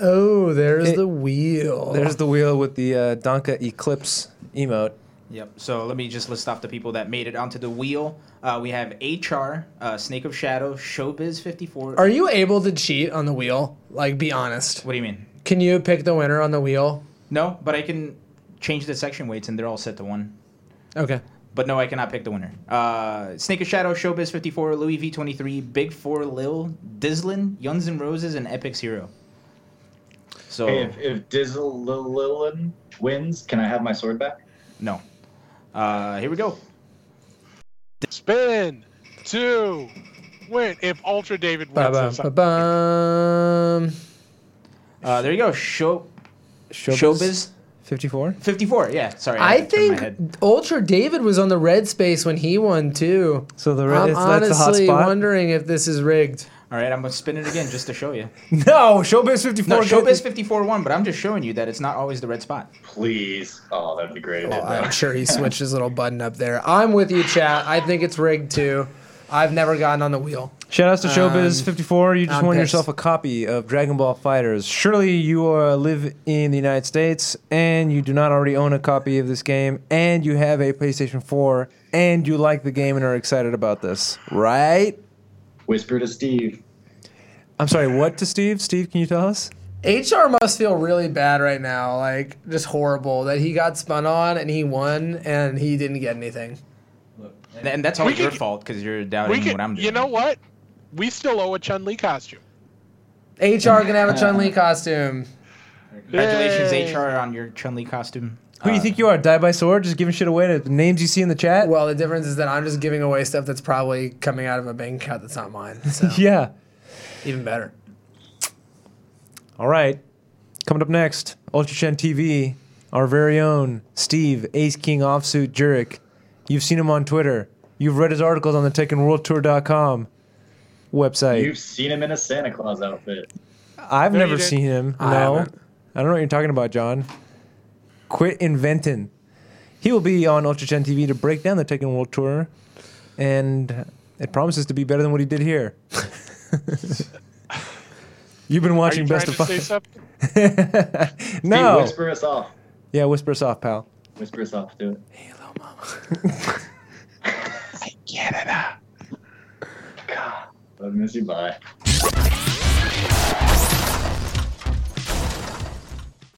Speaker 2: Oh, there's
Speaker 1: It-
Speaker 2: the wheel.
Speaker 1: There's the wheel with the uh, Donka Eclipse emote.
Speaker 5: Yep. So let me just list off the people that made it onto the wheel. Uh, we have HR, uh, Snake of Shadow, Showbiz 54.
Speaker 2: Are you able to cheat on the wheel? Like, be honest.
Speaker 5: What do you mean?
Speaker 2: Can you pick the winner on the wheel?
Speaker 5: No, but I can change the section weights and they're all set to one.
Speaker 2: Okay.
Speaker 5: But no, I cannot pick the winner. Uh, Snake of Shadow, Showbiz 54, Louis V23, Big Four Lil, Dizzlin, Yuns and Roses, and Epic's Hero. So,
Speaker 3: Hey, if, if Dizzlilin wins, can I have my sword back?
Speaker 5: no. Uh, here we go.
Speaker 4: Spin. Two. Win. If Ultra David wins
Speaker 2: Ba-bum,
Speaker 4: this,
Speaker 2: ba-bum.
Speaker 5: Uh, there you go. Show,
Speaker 1: Showbiz,
Speaker 5: Showbiz
Speaker 1: 54.
Speaker 5: 54. Yeah, sorry.
Speaker 2: I
Speaker 5: had to turn my head.
Speaker 2: think Ultra David was on the red space when he won too.
Speaker 1: So the red,
Speaker 2: I'm
Speaker 1: it's, that's the hot spot.
Speaker 2: I'm honestly wondering if this is rigged.
Speaker 5: All right, I'm gonna spin it again just to show you.
Speaker 1: No, Showbiz 54.
Speaker 5: No,
Speaker 1: get
Speaker 5: Showbiz 54 won, but I'm just showing you that it's not always the red spot.
Speaker 3: Please. Oh, that'd be great. if it did,
Speaker 2: I'm sure he switched his little button up there. I'm with you, chat. I think it's rigged too. I've never gotten on the wheel.
Speaker 1: Shout outs to Showbiz
Speaker 2: Um,
Speaker 1: 54. You just
Speaker 2: I'm
Speaker 1: won
Speaker 2: pissed.
Speaker 1: yourself a copy of Dragon Ball FighterZ. Surely you uh, live in the United States and you do not already own a copy of this game and you have a PlayStation 4 and you like the game and are excited about this, right?
Speaker 3: Whisper to Steve.
Speaker 1: I'm sorry, what to Steve? Steve, can you tell us?
Speaker 2: HR must feel really bad right now, like just horrible that he got spun on and he won and he didn't get anything.
Speaker 5: And, and that's all
Speaker 4: We
Speaker 5: your
Speaker 4: could-
Speaker 5: fault because you're
Speaker 4: we
Speaker 5: doubting
Speaker 4: can,
Speaker 5: what I'm doing.
Speaker 4: You know what? We still owe a Chun Li costume.
Speaker 2: HR gonna have a Chun Li costume.
Speaker 5: Congratulations,
Speaker 4: Yay.
Speaker 5: HR, on your Chun Li costume.
Speaker 1: Who do you uh, think you are? Die by sword? Just giving shit away to the names you see in the chat?
Speaker 2: Well, the difference is that I'm just giving away stuff that's probably coming out of a bank account that's not mine. So
Speaker 1: yeah.
Speaker 2: even better.
Speaker 1: All right. Coming up next, Ultra Chen TV, our very own Steve Ace King Offsuit Jurek. You've seen him on Twitter. You've read his articles on the TekkenWorldTour.com website.
Speaker 3: You've seen him in a Santa Claus outfit.
Speaker 1: I've
Speaker 4: No,
Speaker 1: never seen him.
Speaker 2: I
Speaker 1: no.
Speaker 2: haven't.
Speaker 1: I don't know what you're talking about, John. Quit inventing. He will be on Ultra Chen TV to break down the Tekken World Tour, and it promises to be better than what he did here. You've been
Speaker 4: Are
Speaker 1: watching
Speaker 4: you
Speaker 1: Best of
Speaker 4: to say
Speaker 1: Five. no.
Speaker 3: Steve, whisper us off.
Speaker 1: Yeah, whisper us off, pal.
Speaker 3: Whisper us off. Do it.
Speaker 4: I canada.
Speaker 3: God. Love miss you. Bye.